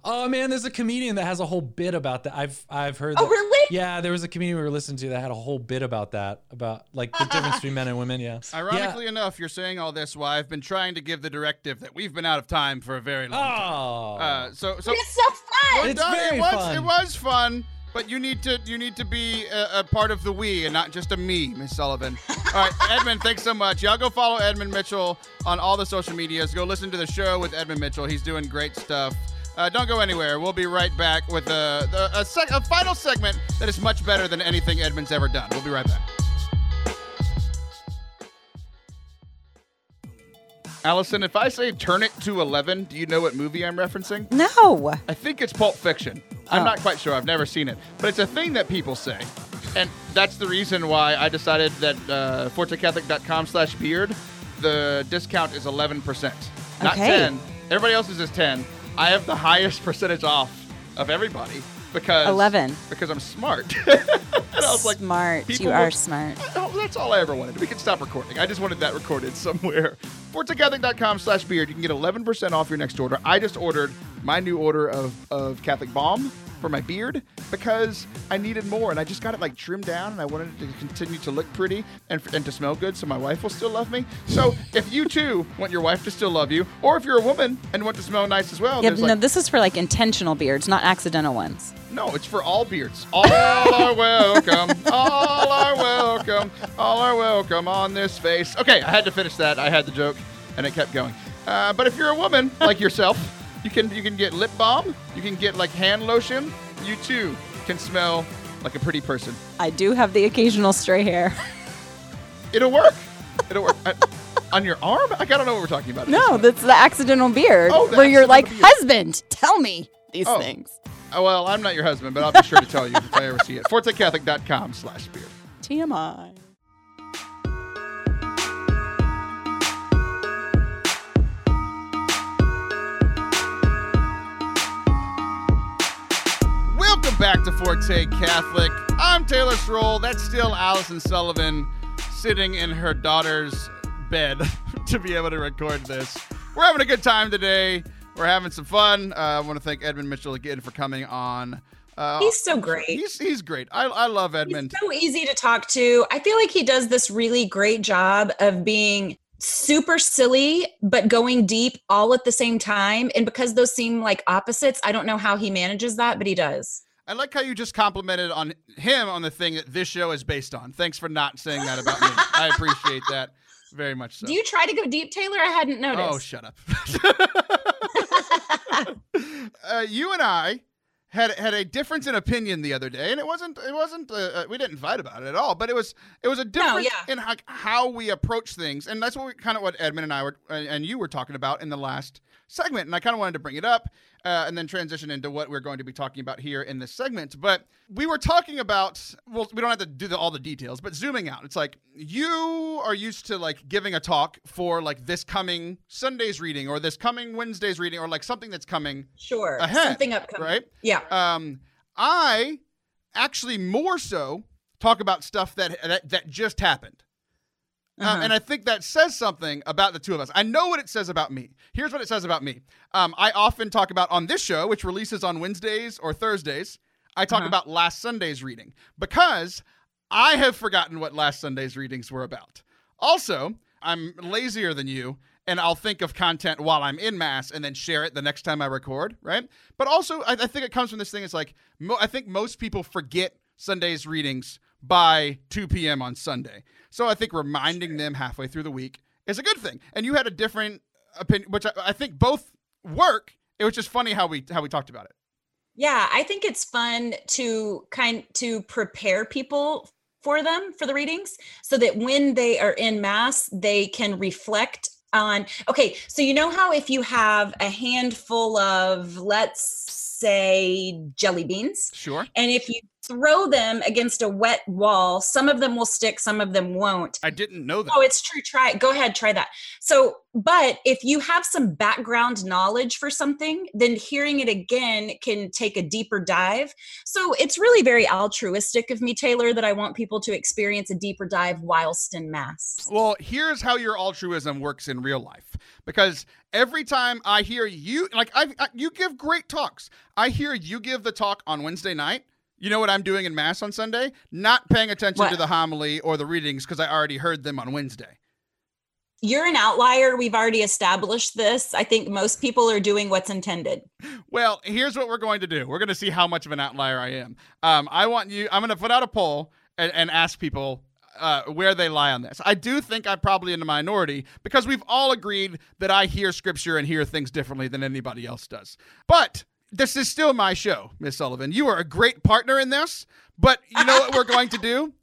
Oh man, there's a comedian that has a whole bit about that. I've I've heard. Oh, that- really? Yeah, there was a comedian we were listening to that had a whole bit about that, about like the difference between men and women. Yeah. Ironically enough, you're saying all this while I've been trying to give the directive that we've been out of time for a very long time. Oh. Uh, so, so it's so fun. Well It's done. very it was, fun. It was fun, but you need to you need to be a, a part of the we and not just a me, Miss Sullivan. all right, Edmund, thanks so much. Y'all go follow Edmund Mitchell on all the social medias. Go listen to the show with Edmund Mitchell. He's doing great stuff. Uh, don't go anywhere. We'll be right back with a, a, a, sec- a final segment that is much better than anything Edmund's ever done. We'll be right back. Allison, if I say turn it to 11, do you know what movie I'm referencing? No. I think it's Pulp Fiction. I'm Oh. not quite sure. I've never seen it, but it's a thing that people say, and that's the reason why I decided that uh, ForteCatholic.com/beard, the discount is 11 percent, not Okay. 10. Everybody else's is 10. I have the highest percentage off of everybody because 11. because I'm smart. and I was like, smart. You are will- smart. That's all I ever wanted. We can stop recording. I just wanted that recorded somewhere. ForteCatholic.com slash beard. You can get 11% off your next order. I just ordered my new order of, of Catholic Balm for my beard because I needed more and I just got it like trimmed down and I wanted it to continue to look pretty and, and to smell good so my wife will still love me. So if you too want your wife to still love you or if you're a woman and want to smell nice as well, Yeah, no, like, this is for like intentional beards, not accidental ones. No, it's for all beards. All are welcome. All are welcome. All are welcome on this face. Okay, I had to finish that. I had the joke, and it kept going. Uh, but if you're a woman like yourself, you can you can get lip balm. You can get like hand lotion. You too can smell like a pretty person. I do have the occasional stray hair. It'll work. It'll work. I- on your arm? Like, I don't know what we're talking about. No, that's the accidental beard Oh, the where you're like, beard. husband, tell me these Oh. things. Oh, well, I'm not your husband, but I'll be sure to tell you if I ever see it. ForteCatholic.com slash beard. TMI. Welcome back to Forte Catholic. I'm Taylor Stroll. That's still Allison Sullivan sitting in her daughter's bed to be able to record this. We're having a good time today. We're having some fun. Uh, I want to thank Edmund Mitchell again for coming on. Uh, He's so great. he's, he's great. I, I love Edmund. He's so easy to talk to. I feel like he does this really great job of being super silly but going deep all at the same time and because those seem like opposites i don't know how he manages that but he does I like how you just complimented on him on the thing that this show is based on. Thanks for not saying that about me. I appreciate that very much so. do you try to go deep taylor i hadn't noticed. Oh, shut up. uh, you and I had had a difference in opinion the other day, and it wasn't it wasn't uh, uh, we didn't fight about it at all, but it was it was a difference yeah. in how, how we approach things, and that's what we, kind of what Edmund and I were and you were talking about in the last segment, and I kind of wanted to bring it up uh, and then transition into what we're going to be talking about here in this segment. But we were talking about well, we don't have to do the, all the details, but zooming out, it's like you are used to like giving a talk for like this coming Sunday's reading or this coming Wednesday's reading or like something that's coming sure Ahead, something upcoming right? yeah Um, I actually more so talk about stuff that that, that just happened. Uh, Uh-huh. and I think that says something about the two of us. I know what it says about me. Here's what it says about me. Um, I often talk about on this show, which releases on Wednesdays or Thursdays, I talk Uh-huh. about last Sunday's reading because I have forgotten what last Sunday's readings were about. Also, I'm lazier than you, and I'll think of content while I'm in Mass and then share it the next time I record, right? But also, I, I think it comes from this thing. It's like, mo- I think most people forget Sunday's readings by 2 p.m. on Sunday. So I think reminding them halfway through the week is a good thing. And you had a different opinion, which I, I think both work. It was just funny how we how we talked about it. Yeah, I think it's fun to kind to prepare people for them for the readings so that when they are in mass, they can reflect on okay, so you know how if you have a handful of let's say jelly beans Sure. and if you throw them against a wet wall, some of them will stick, some of them won't. I didn't know that. Oh, it's true. Try it. Go ahead, try that. So, but if you have some background knowledge for something, then hearing it again can take a deeper dive. So, it's really very altruistic of me, Taylor, that I want people to experience a deeper dive whilst in Mass. Well, here's how your altruism works in real life. Because every time I hear you, like I, I, you give great talks. I hear you give the talk on Wednesday night. You know what I'm doing in mass on Sunday? Not paying attention What? to the homily or the readings because I already heard them on Wednesday. You're an outlier. We've already established this. I think most people are doing what's intended. Well, here's what we're going to do. We're going to see how much of an outlier I am. Um, I want you. I'm going to put out a poll and, and ask people uh, where they lie on this. I do think I'm probably in the minority because we've all agreed that I hear scripture and hear things differently than anybody else does. But this is still my show, Miss Sullivan. You are a great partner in this. But you know what we're going to do?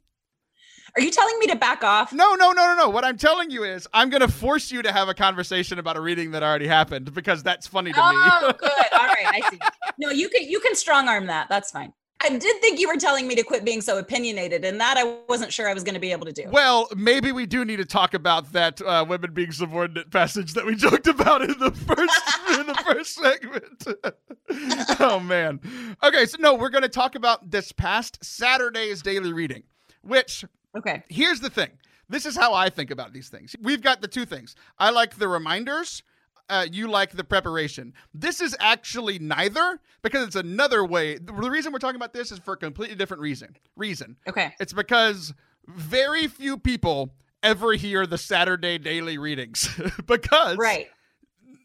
Are you telling me to back off? No, no, no, no, no. What I'm telling you is I'm going to force you to have a conversation about a reading that already happened because that's funny to me. Oh, good. All right, I see. No, you can you can strong arm that. That's fine. I did think you were telling me to quit being so opinionated, and that I wasn't sure I was going to be able to do. Well, maybe we do need to talk about that uh, women being subordinate passage that we joked about in the first in the first segment. oh man. Okay, so no, we're going to talk about this past Saturday's daily reading, which Okay. here's the thing. This is how I think about these things. We've got the two things. I like the reminders. Uh, you like the preparation. This is actually neither because it's another way. The reason we're talking about this is for a completely different reason. Reason. Okay. It's because very few people ever hear the Saturday daily readings because Right.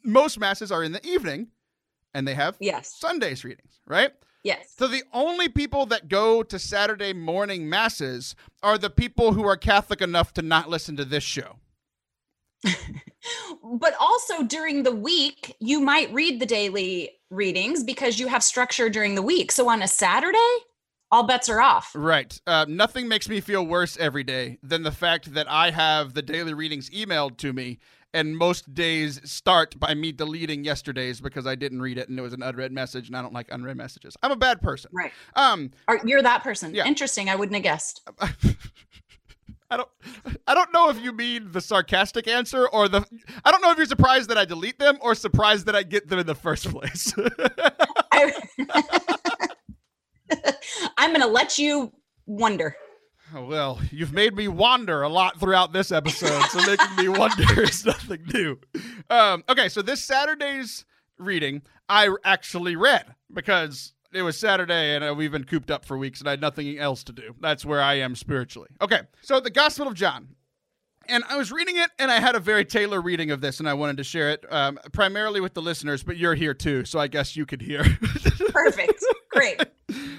most masses are in the evening and they have Yes. Sundays readings, right? Yes. So the only people that go to Saturday morning masses are the people who are Catholic enough to not listen to this show. But also during the week, you might read the daily readings because you have structure during the week. So on a Saturday, all bets are off. Right. Uh, nothing makes me feel worse every day than the fact that I have the daily readings emailed to me, and most days start by me deleting yesterday's because I didn't read it and it was an unread message, and I don't like unread messages. I'm a bad person. Right. Um, Are, you're that person. Yeah. Interesting. I wouldn't have guessed. I don't I don't know if you mean the sarcastic answer or the I don't know if you're surprised that I delete them or surprised that I get them in the first place. I, I'm going to let you wonder. Oh, well, you've made me wander a lot throughout this episode, so making me wonder is nothing new. Um, okay, so this Saturday's reading I actually read because it was Saturday and uh, we've been cooped up for weeks and I had nothing else to do. That's where I am spiritually. Okay, so the Gospel of John. And I was reading it, and I had a very Taylor reading of this, and I wanted to share it um, primarily with the listeners, but you're here too, so I guess you could hear. Perfect. Great.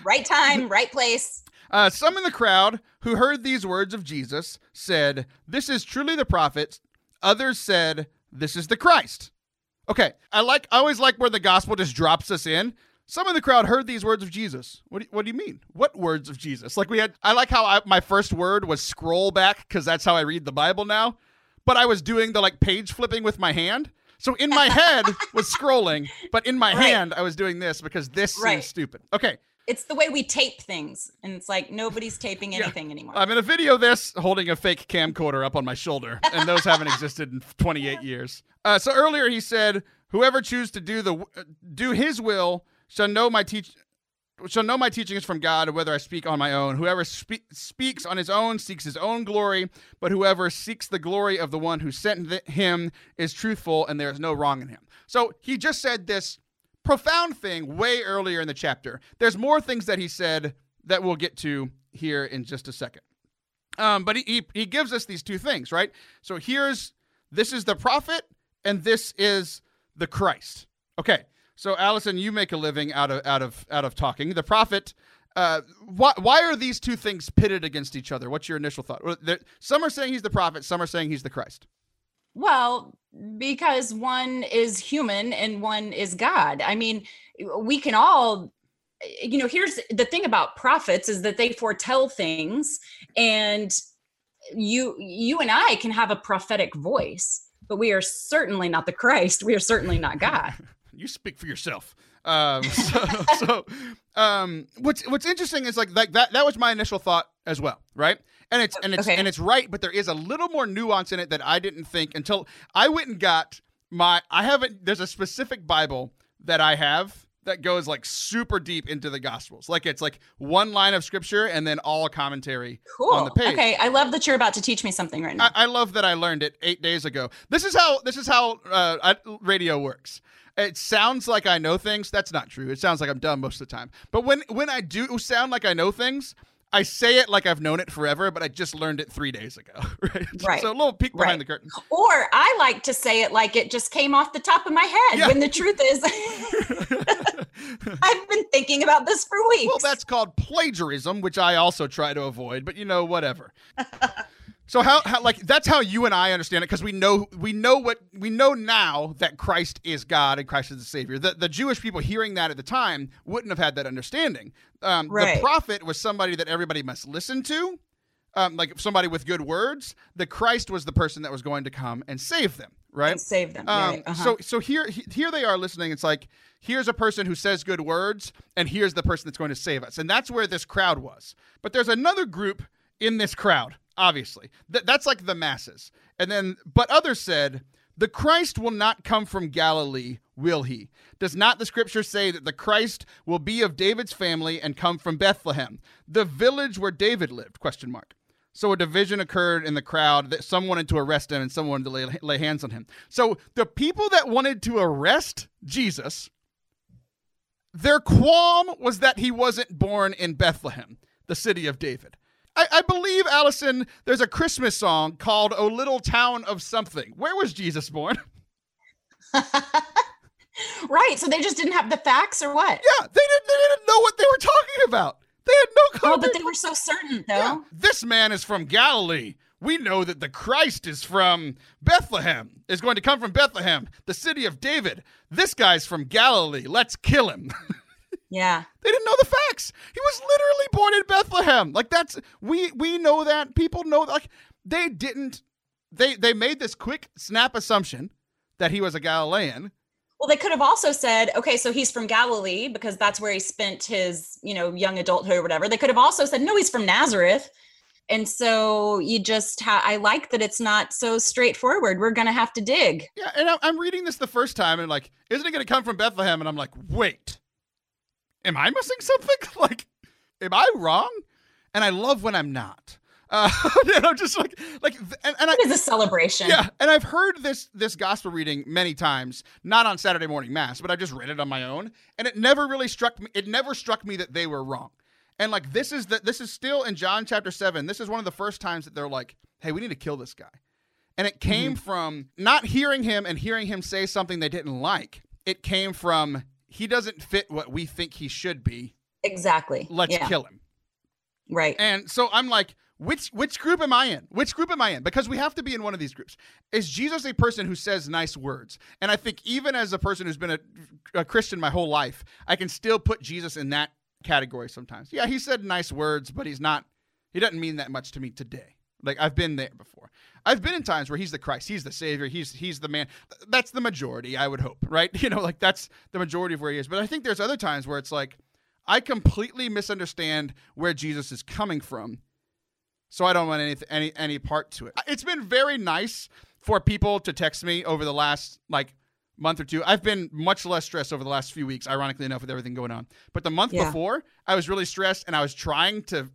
Right time, right place. Uh, some in the crowd who heard these words of Jesus said, This is truly the prophet. Others said, This is the Christ. Okay, I like I always like where the gospel just drops us in. Some in the crowd heard these words of Jesus. What do, what do you mean? What words of Jesus? Like we had I like how I, my first word was scroll back cuz that's how I read the Bible now. But I was doing the like page flipping with my hand. So in my head was scrolling, but in my Right. hand I was doing this because this Right. seems stupid. Okay. It's the way we tape things. And it's like nobody's taping Yeah. anything anymore. I'm in a video this holding a fake camcorder up on my shoulder, and those haven't existed in 28 years. Uh, so earlier he said, "Whoever chooses to do the uh, do His will shall know my teach." Shall know my teaching is from God, whether I speak on my own. Whoever spe- speaks on his own seeks his own glory, but whoever seeks the glory of the one who sent th- him is truthful, and there is no wrong in him. So he just said this profound thing way earlier in the chapter. There's more things that he said that we'll get to here in just a second. Um, but he, he he gives us these two things, right? So here's this is the prophet, and this is the Christ. Okay. So Allison, you make a living out of out of out of talking. The prophet. Uh, why why are these two things pitted against each other? What's your initial thought? Some are saying he's the prophet. Some are saying he's the Christ. Well, because one is human and one is God. I mean, we can all you know, here's the thing about prophets is that they foretell things and you you and I can have a prophetic voice, but we are certainly not the Christ. We are certainly not God. you speak for yourself. Um, so, so um, what's what's interesting is like like that that was my initial thought as well, right? And it's and it's Okay. and it's right, but there is a little more nuance in it that I didn't think until I went and got my I haven't there's a specific Bible that I have that goes like super deep into the gospels. Like it's like one line of scripture and then all commentary Cool. on the page. Okay, I love that you're about to teach me something right now. I, I love that I learned it eight days ago. This is how this is how uh, I, radio works. It sounds like I know things. That's not true. It sounds like I'm dumb most of the time. But when when I do sound like I know things, I say it like I've known it forever, but I just learned it three days ago. Right. Right. So a little peek behind Right. the curtain. Or I like to say it like it just came off the top of my head Yeah. when the truth is I've been thinking about this for weeks. Well, that's called plagiarism, which I also try to avoid. But you know, whatever. So how, how like that's how you and I understand it because we know we know what we know now that Christ is God and Christ is the Savior. The the Jewish people hearing that at the time wouldn't have had that understanding. Um, Right. The prophet was somebody that everybody must listen to. Um, like somebody with good words, the Christ was the person that was going to come and save them, right? save them. Um, right, uh-huh. So so here here they are listening. It's like here's a person who says good words, and here's the person that's going to save us, and that's where this crowd was. But there's another group in this crowd, obviously. Th- that's like the masses, and then but others said. The Christ will not come from Galilee, will he? Does not the scripture say that the Christ will be of David's family and come from Bethlehem, the village where David lived? Question mark. So a division occurred in the crowd that some wanted to arrest him and some wanted to lay, lay hands on him. So the people that wanted to arrest Jesus, their qualm was that he wasn't born in Bethlehem, the city of David. I, I believe, Allison, there's a Christmas song called O Little Town of Something. Where was Jesus born? right. So they just didn't have the facts or what? Yeah, they didn't, they didn't know what they were talking about. They had no Oh, but they were so certain though. Yeah. This man is from Galilee. We know that the Christ is from Bethlehem, is going to come from Bethlehem, the city of David. This guy's from Galilee. Let's kill him. Yeah. They didn't know the facts. He was literally born in Bethlehem. Like that's we we know that. People know like they didn't they they made this quick snap assumption that he was a Galilean. Well, they could have also said, okay, so he's from Galilee because that's where he spent his, you know, young adulthood or whatever. They could have also said, no, he's from Nazareth. And so you just, ha- I like that it's not so straightforward. We're going to have to dig. Yeah, and I'm reading this the first time and like, isn't it going to come from Bethlehem? And I'm like, wait, am I missing something? like, am I wrong? And I love when I'm not. Uh, and I'm just like, like, and, and I, It is a celebration. Yeah, and I've heard this this gospel reading many times, not on Saturday morning mass, but I just read it on my own, and it never really struck me. It never struck me that they were wrong. And like this is the this is still in John chapter seven. This is one of the first times that they're like, "Hey, we need to kill this guy," and it came from not hearing him and hearing him say something they didn't like. It came from he doesn't fit what we think he should be. Exactly. Let's yeah. kill him. Right. And so I'm like, which which group am I in? Which group am I in? Because we have to be in one of these groups. Is Jesus a person who says nice words? And I think even as a person who's been a, a Christian my whole life, I can still put Jesus in that category sometimes. Yeah, he said nice words, but he's not he doesn't mean that much to me today. Like I've been there before. I've been in times where he's the Christ, he's the savior, he's he's the man. That's the majority, I would hope, right? You know, like that's the majority of where he is. But I think there's other times where it's like I completely misunderstand where Jesus is coming from. So I don't want any any any part to it. It's been very nice for people to text me over the last like month or two. I've been much less stressed over the last few weeks, ironically enough, with everything going on. But the month Yeah. before, I was really stressed and I was trying to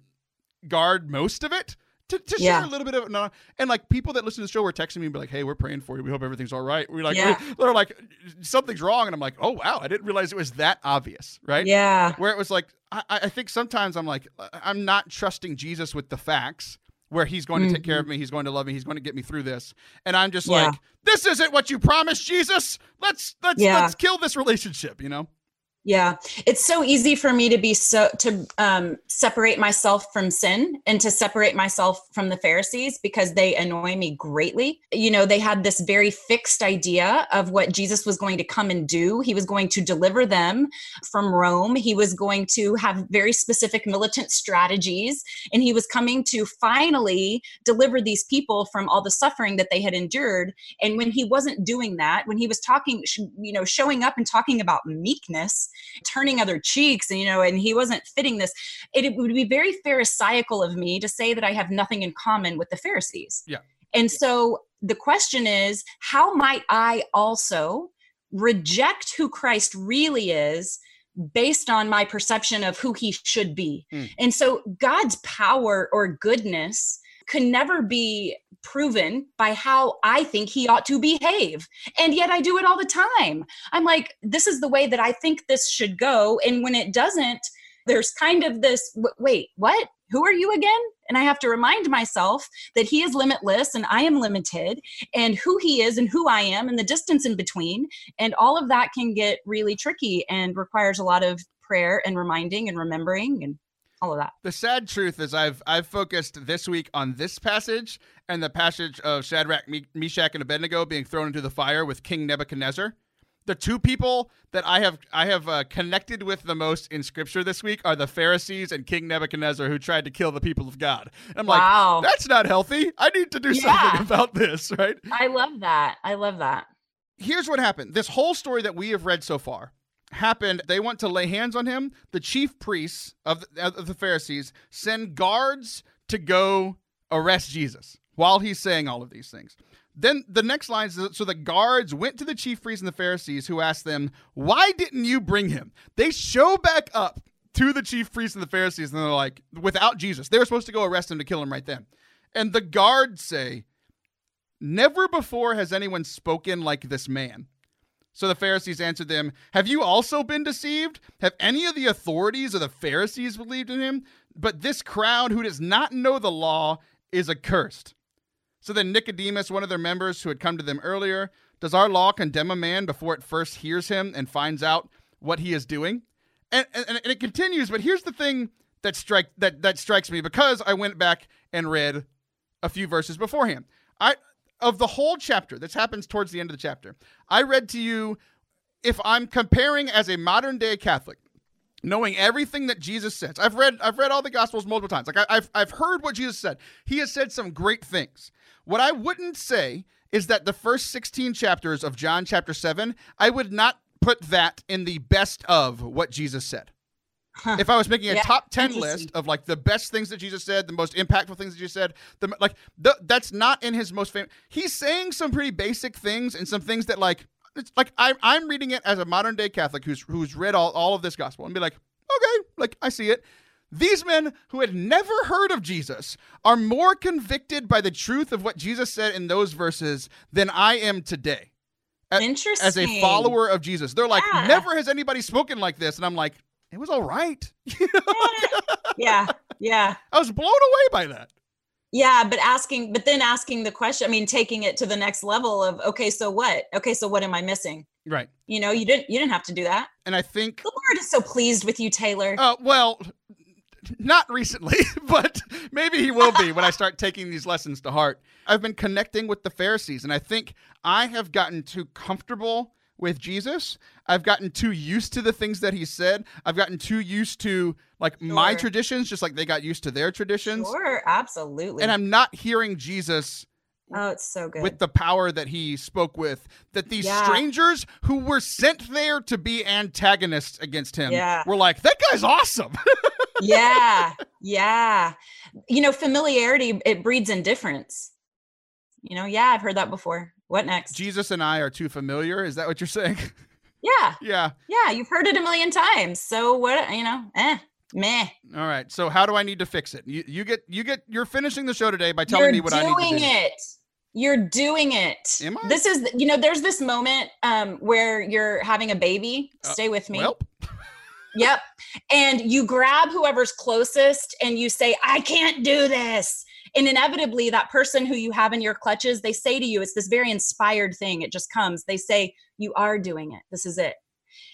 guard most of it. To, to Yeah. share a little bit of no, and like people that listen to the show were texting me and be like, "Hey, we're praying for you. We hope everything's all right." We're like, Yeah. they're like, something's wrong, and I'm like, "Oh wow, I didn't realize it was that obvious." Right? Yeah. where it was like I, I think sometimes I'm like I'm not trusting Jesus with the facts where he's going to take care of me, he's going to love me, he's going to get me through this, and I'm just Mm-hmm. Yeah. like this isn't what you promised, Jesus. Let's let's Yeah. let's kill this relationship, you know? Yeah, it's so easy for me to be so to um, separate myself from sin and to separate myself from the Pharisees because they annoy me greatly. You know, they had this very fixed idea of what Jesus was going to come and do. He was going to deliver them from Rome. He was going to have very specific militant strategies, and he was coming to finally deliver these people from all the suffering that they had endured. And when he wasn't doing that, when he was talking, you know, showing up and talking about meekness turning other cheeks and you know and he wasn't fitting this it, it would be very pharisaical of me to say that i have nothing in common with the pharisees Yeah. and so the question is how might i also reject who christ really is based on my perception of who he should be Mm. and so god's power or goodness can never be proven by how I think he ought to behave. And yet I do it all the time. I'm like, this is the way that I think this should go. And when it doesn't, there's kind of this wait, what? Who are you again? And I have to remind myself that he is limitless and I am limited, and who he is and who I am, and the distance in between. And all of that can get really tricky and requires a lot of prayer and reminding and remembering and all of that. The sad truth is I've I've focused this week on this passage and the passage of Shadrach, Meshach, and Abednego being thrown into the fire with King Nebuchadnezzar. The two people that I have I have uh, connected with the most in Scripture this week are the Pharisees and King Nebuchadnezzar, who tried to kill the people of God. I'm Wow. like, that's not healthy. I need to do Yeah. something about this, right? I love that. I love that. here's what happened. This whole story that we have read so far happened. They want to lay hands on him. The chief priests of the, of the Pharisees send guards to go arrest Jesus while he's saying all of these things. Then the next line is so the guards went to the chief priests and the Pharisees who asked them, Why didn't you bring him? They show back up to the chief priests and the Pharisees and they're like, Without Jesus. They were supposed to go arrest him to kill him right then. And the guards say, Never before has anyone spoken like this man. So the Pharisees answered them, Have you also been deceived? Have any of the authorities or the Pharisees believed in him? But this crowd who does not know the law is accursed. So then Nicodemus, one of their members who had come to them earlier, does our law condemn a man before it first hears him and finds out what he is doing? And, and, and it continues, but here's the thing that strike that, that strikes me because I went back and read a few verses beforehand. I of the whole chapter, this happens towards the end of the chapter. I read to you if I'm comparing as a modern day Catholic, knowing everything that Jesus says. I've read I've read all the gospels multiple times. Like I, have I've heard what Jesus said. He has said some great things. What I wouldn't say is that the first 16 chapters of John chapter 7, I would not put that in the best of what Jesus said. If I was making a Yeah, top 10 list of like the best things that Jesus said, the most impactful things that Jesus said, the like the, that's not in his most famous. He's saying some pretty basic things and some things that like it's like I, I'm reading it as a modern day Catholic who's who's read all, all of this gospel and be like, okay, like I see it. These men who had never heard of Jesus are more convicted by the truth of what Jesus said in those verses than I am today. A- Interesting. As a follower of Jesus, they're like, Yeah. never has anybody spoken like this, and I'm like, it was all right. Yeah, yeah, I was blown away by that. yeah. But asking, but then asking the question. I mean, taking it to the next level of okay, so what? Okay, so what am I missing? Right. You know, you didn't you didn't have to do that. And I think, The Lord is so pleased with you, Taylor. uh, well, not recently, but maybe he will be when I start taking these lessons to heart. I've been connecting with the Pharisees, and I think I have gotten too comfortable with Jesus. I've gotten too used to the things that he said. I've gotten too used to like my traditions, just like they got used to their traditions. Sure, absolutely. And I'm not hearing Jesus oh, it's so good. with the power that he spoke with that these Yeah. strangers who were sent there to be antagonists against him Yeah. were like that guy's awesome yeah, yeah. You know, familiarity it breeds indifference. You know, yeah, I've heard that before. What next? jesus and i are too familiar is that what you're saying yeah, yeah yeah, you've heard it a million times. So what? You know, eh, meh. all right so how do i need to fix it you, you get you get you're finishing the show today by telling You're me what i need to do. You're doing it. You're doing it. Am I? This is, you know, there's this moment um, where you're having a baby. Uh, Stay with me. well Yep. And you grab whoever's closest and you say, I can't do this. And inevitably, that person who you have in your clutches, they say to you, it's this very inspired thing. It just comes. They say, You are doing it. This is it.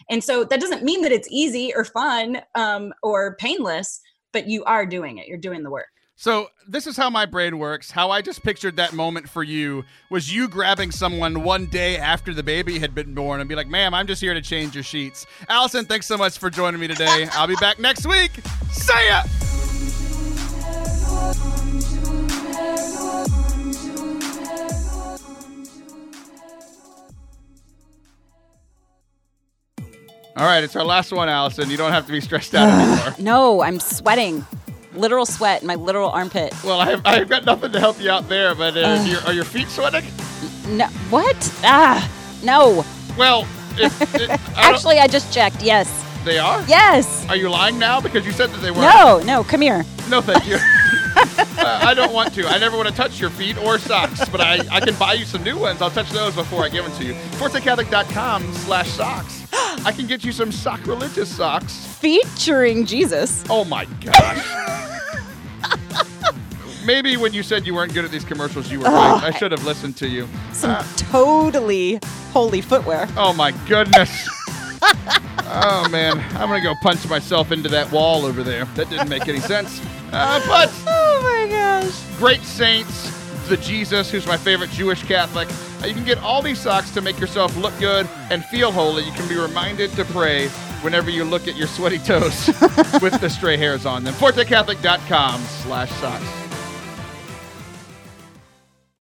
And so that doesn't mean that it's easy or fun um, or painless, but you are doing it. You're doing the work. So this is how my brain works. How I just pictured that moment for you was you grabbing someone one day after the baby had been born and be like, "Ma'am, I'm just here to change your sheets." Allison, thanks so much for joining me today. I'll be back next week. See ya. All right, it's our last one, Allison. You don't have to be stressed out anymore. No, I'm sweating. Literal sweat in my literal armpit. Well, I've, I've got nothing to help you out there, but uh, your, are your feet sweating? No, what? Ah, no. Well, if, it, I Actually, I just checked. Yes. they are. Yes. Are you lying now? Because you said that they were. No, no, come here. No, thank you. uh, I don't want to. I never want to touch your feet or socks, but I, I can buy you some new ones. I'll touch those before I give them to you. ForteCatholic.com slash socks. I can get you some sock religious socks. Featuring Jesus. Oh my gosh. Maybe when you said you weren't good at these commercials, you were right. I should have listened to you. Some totally holy footwear. Oh my goodness. oh man, I'm gonna go punch myself into that wall over there. That didn't make any sense. Uh, but Oh my gosh. great saints, the Jesus, who's my favorite Jewish Catholic. Uh, You can get all these socks to make yourself look good and feel holy. You can be reminded to pray whenever you look at your sweaty toes with the stray hairs on them. ForteCatholic.com slash socks.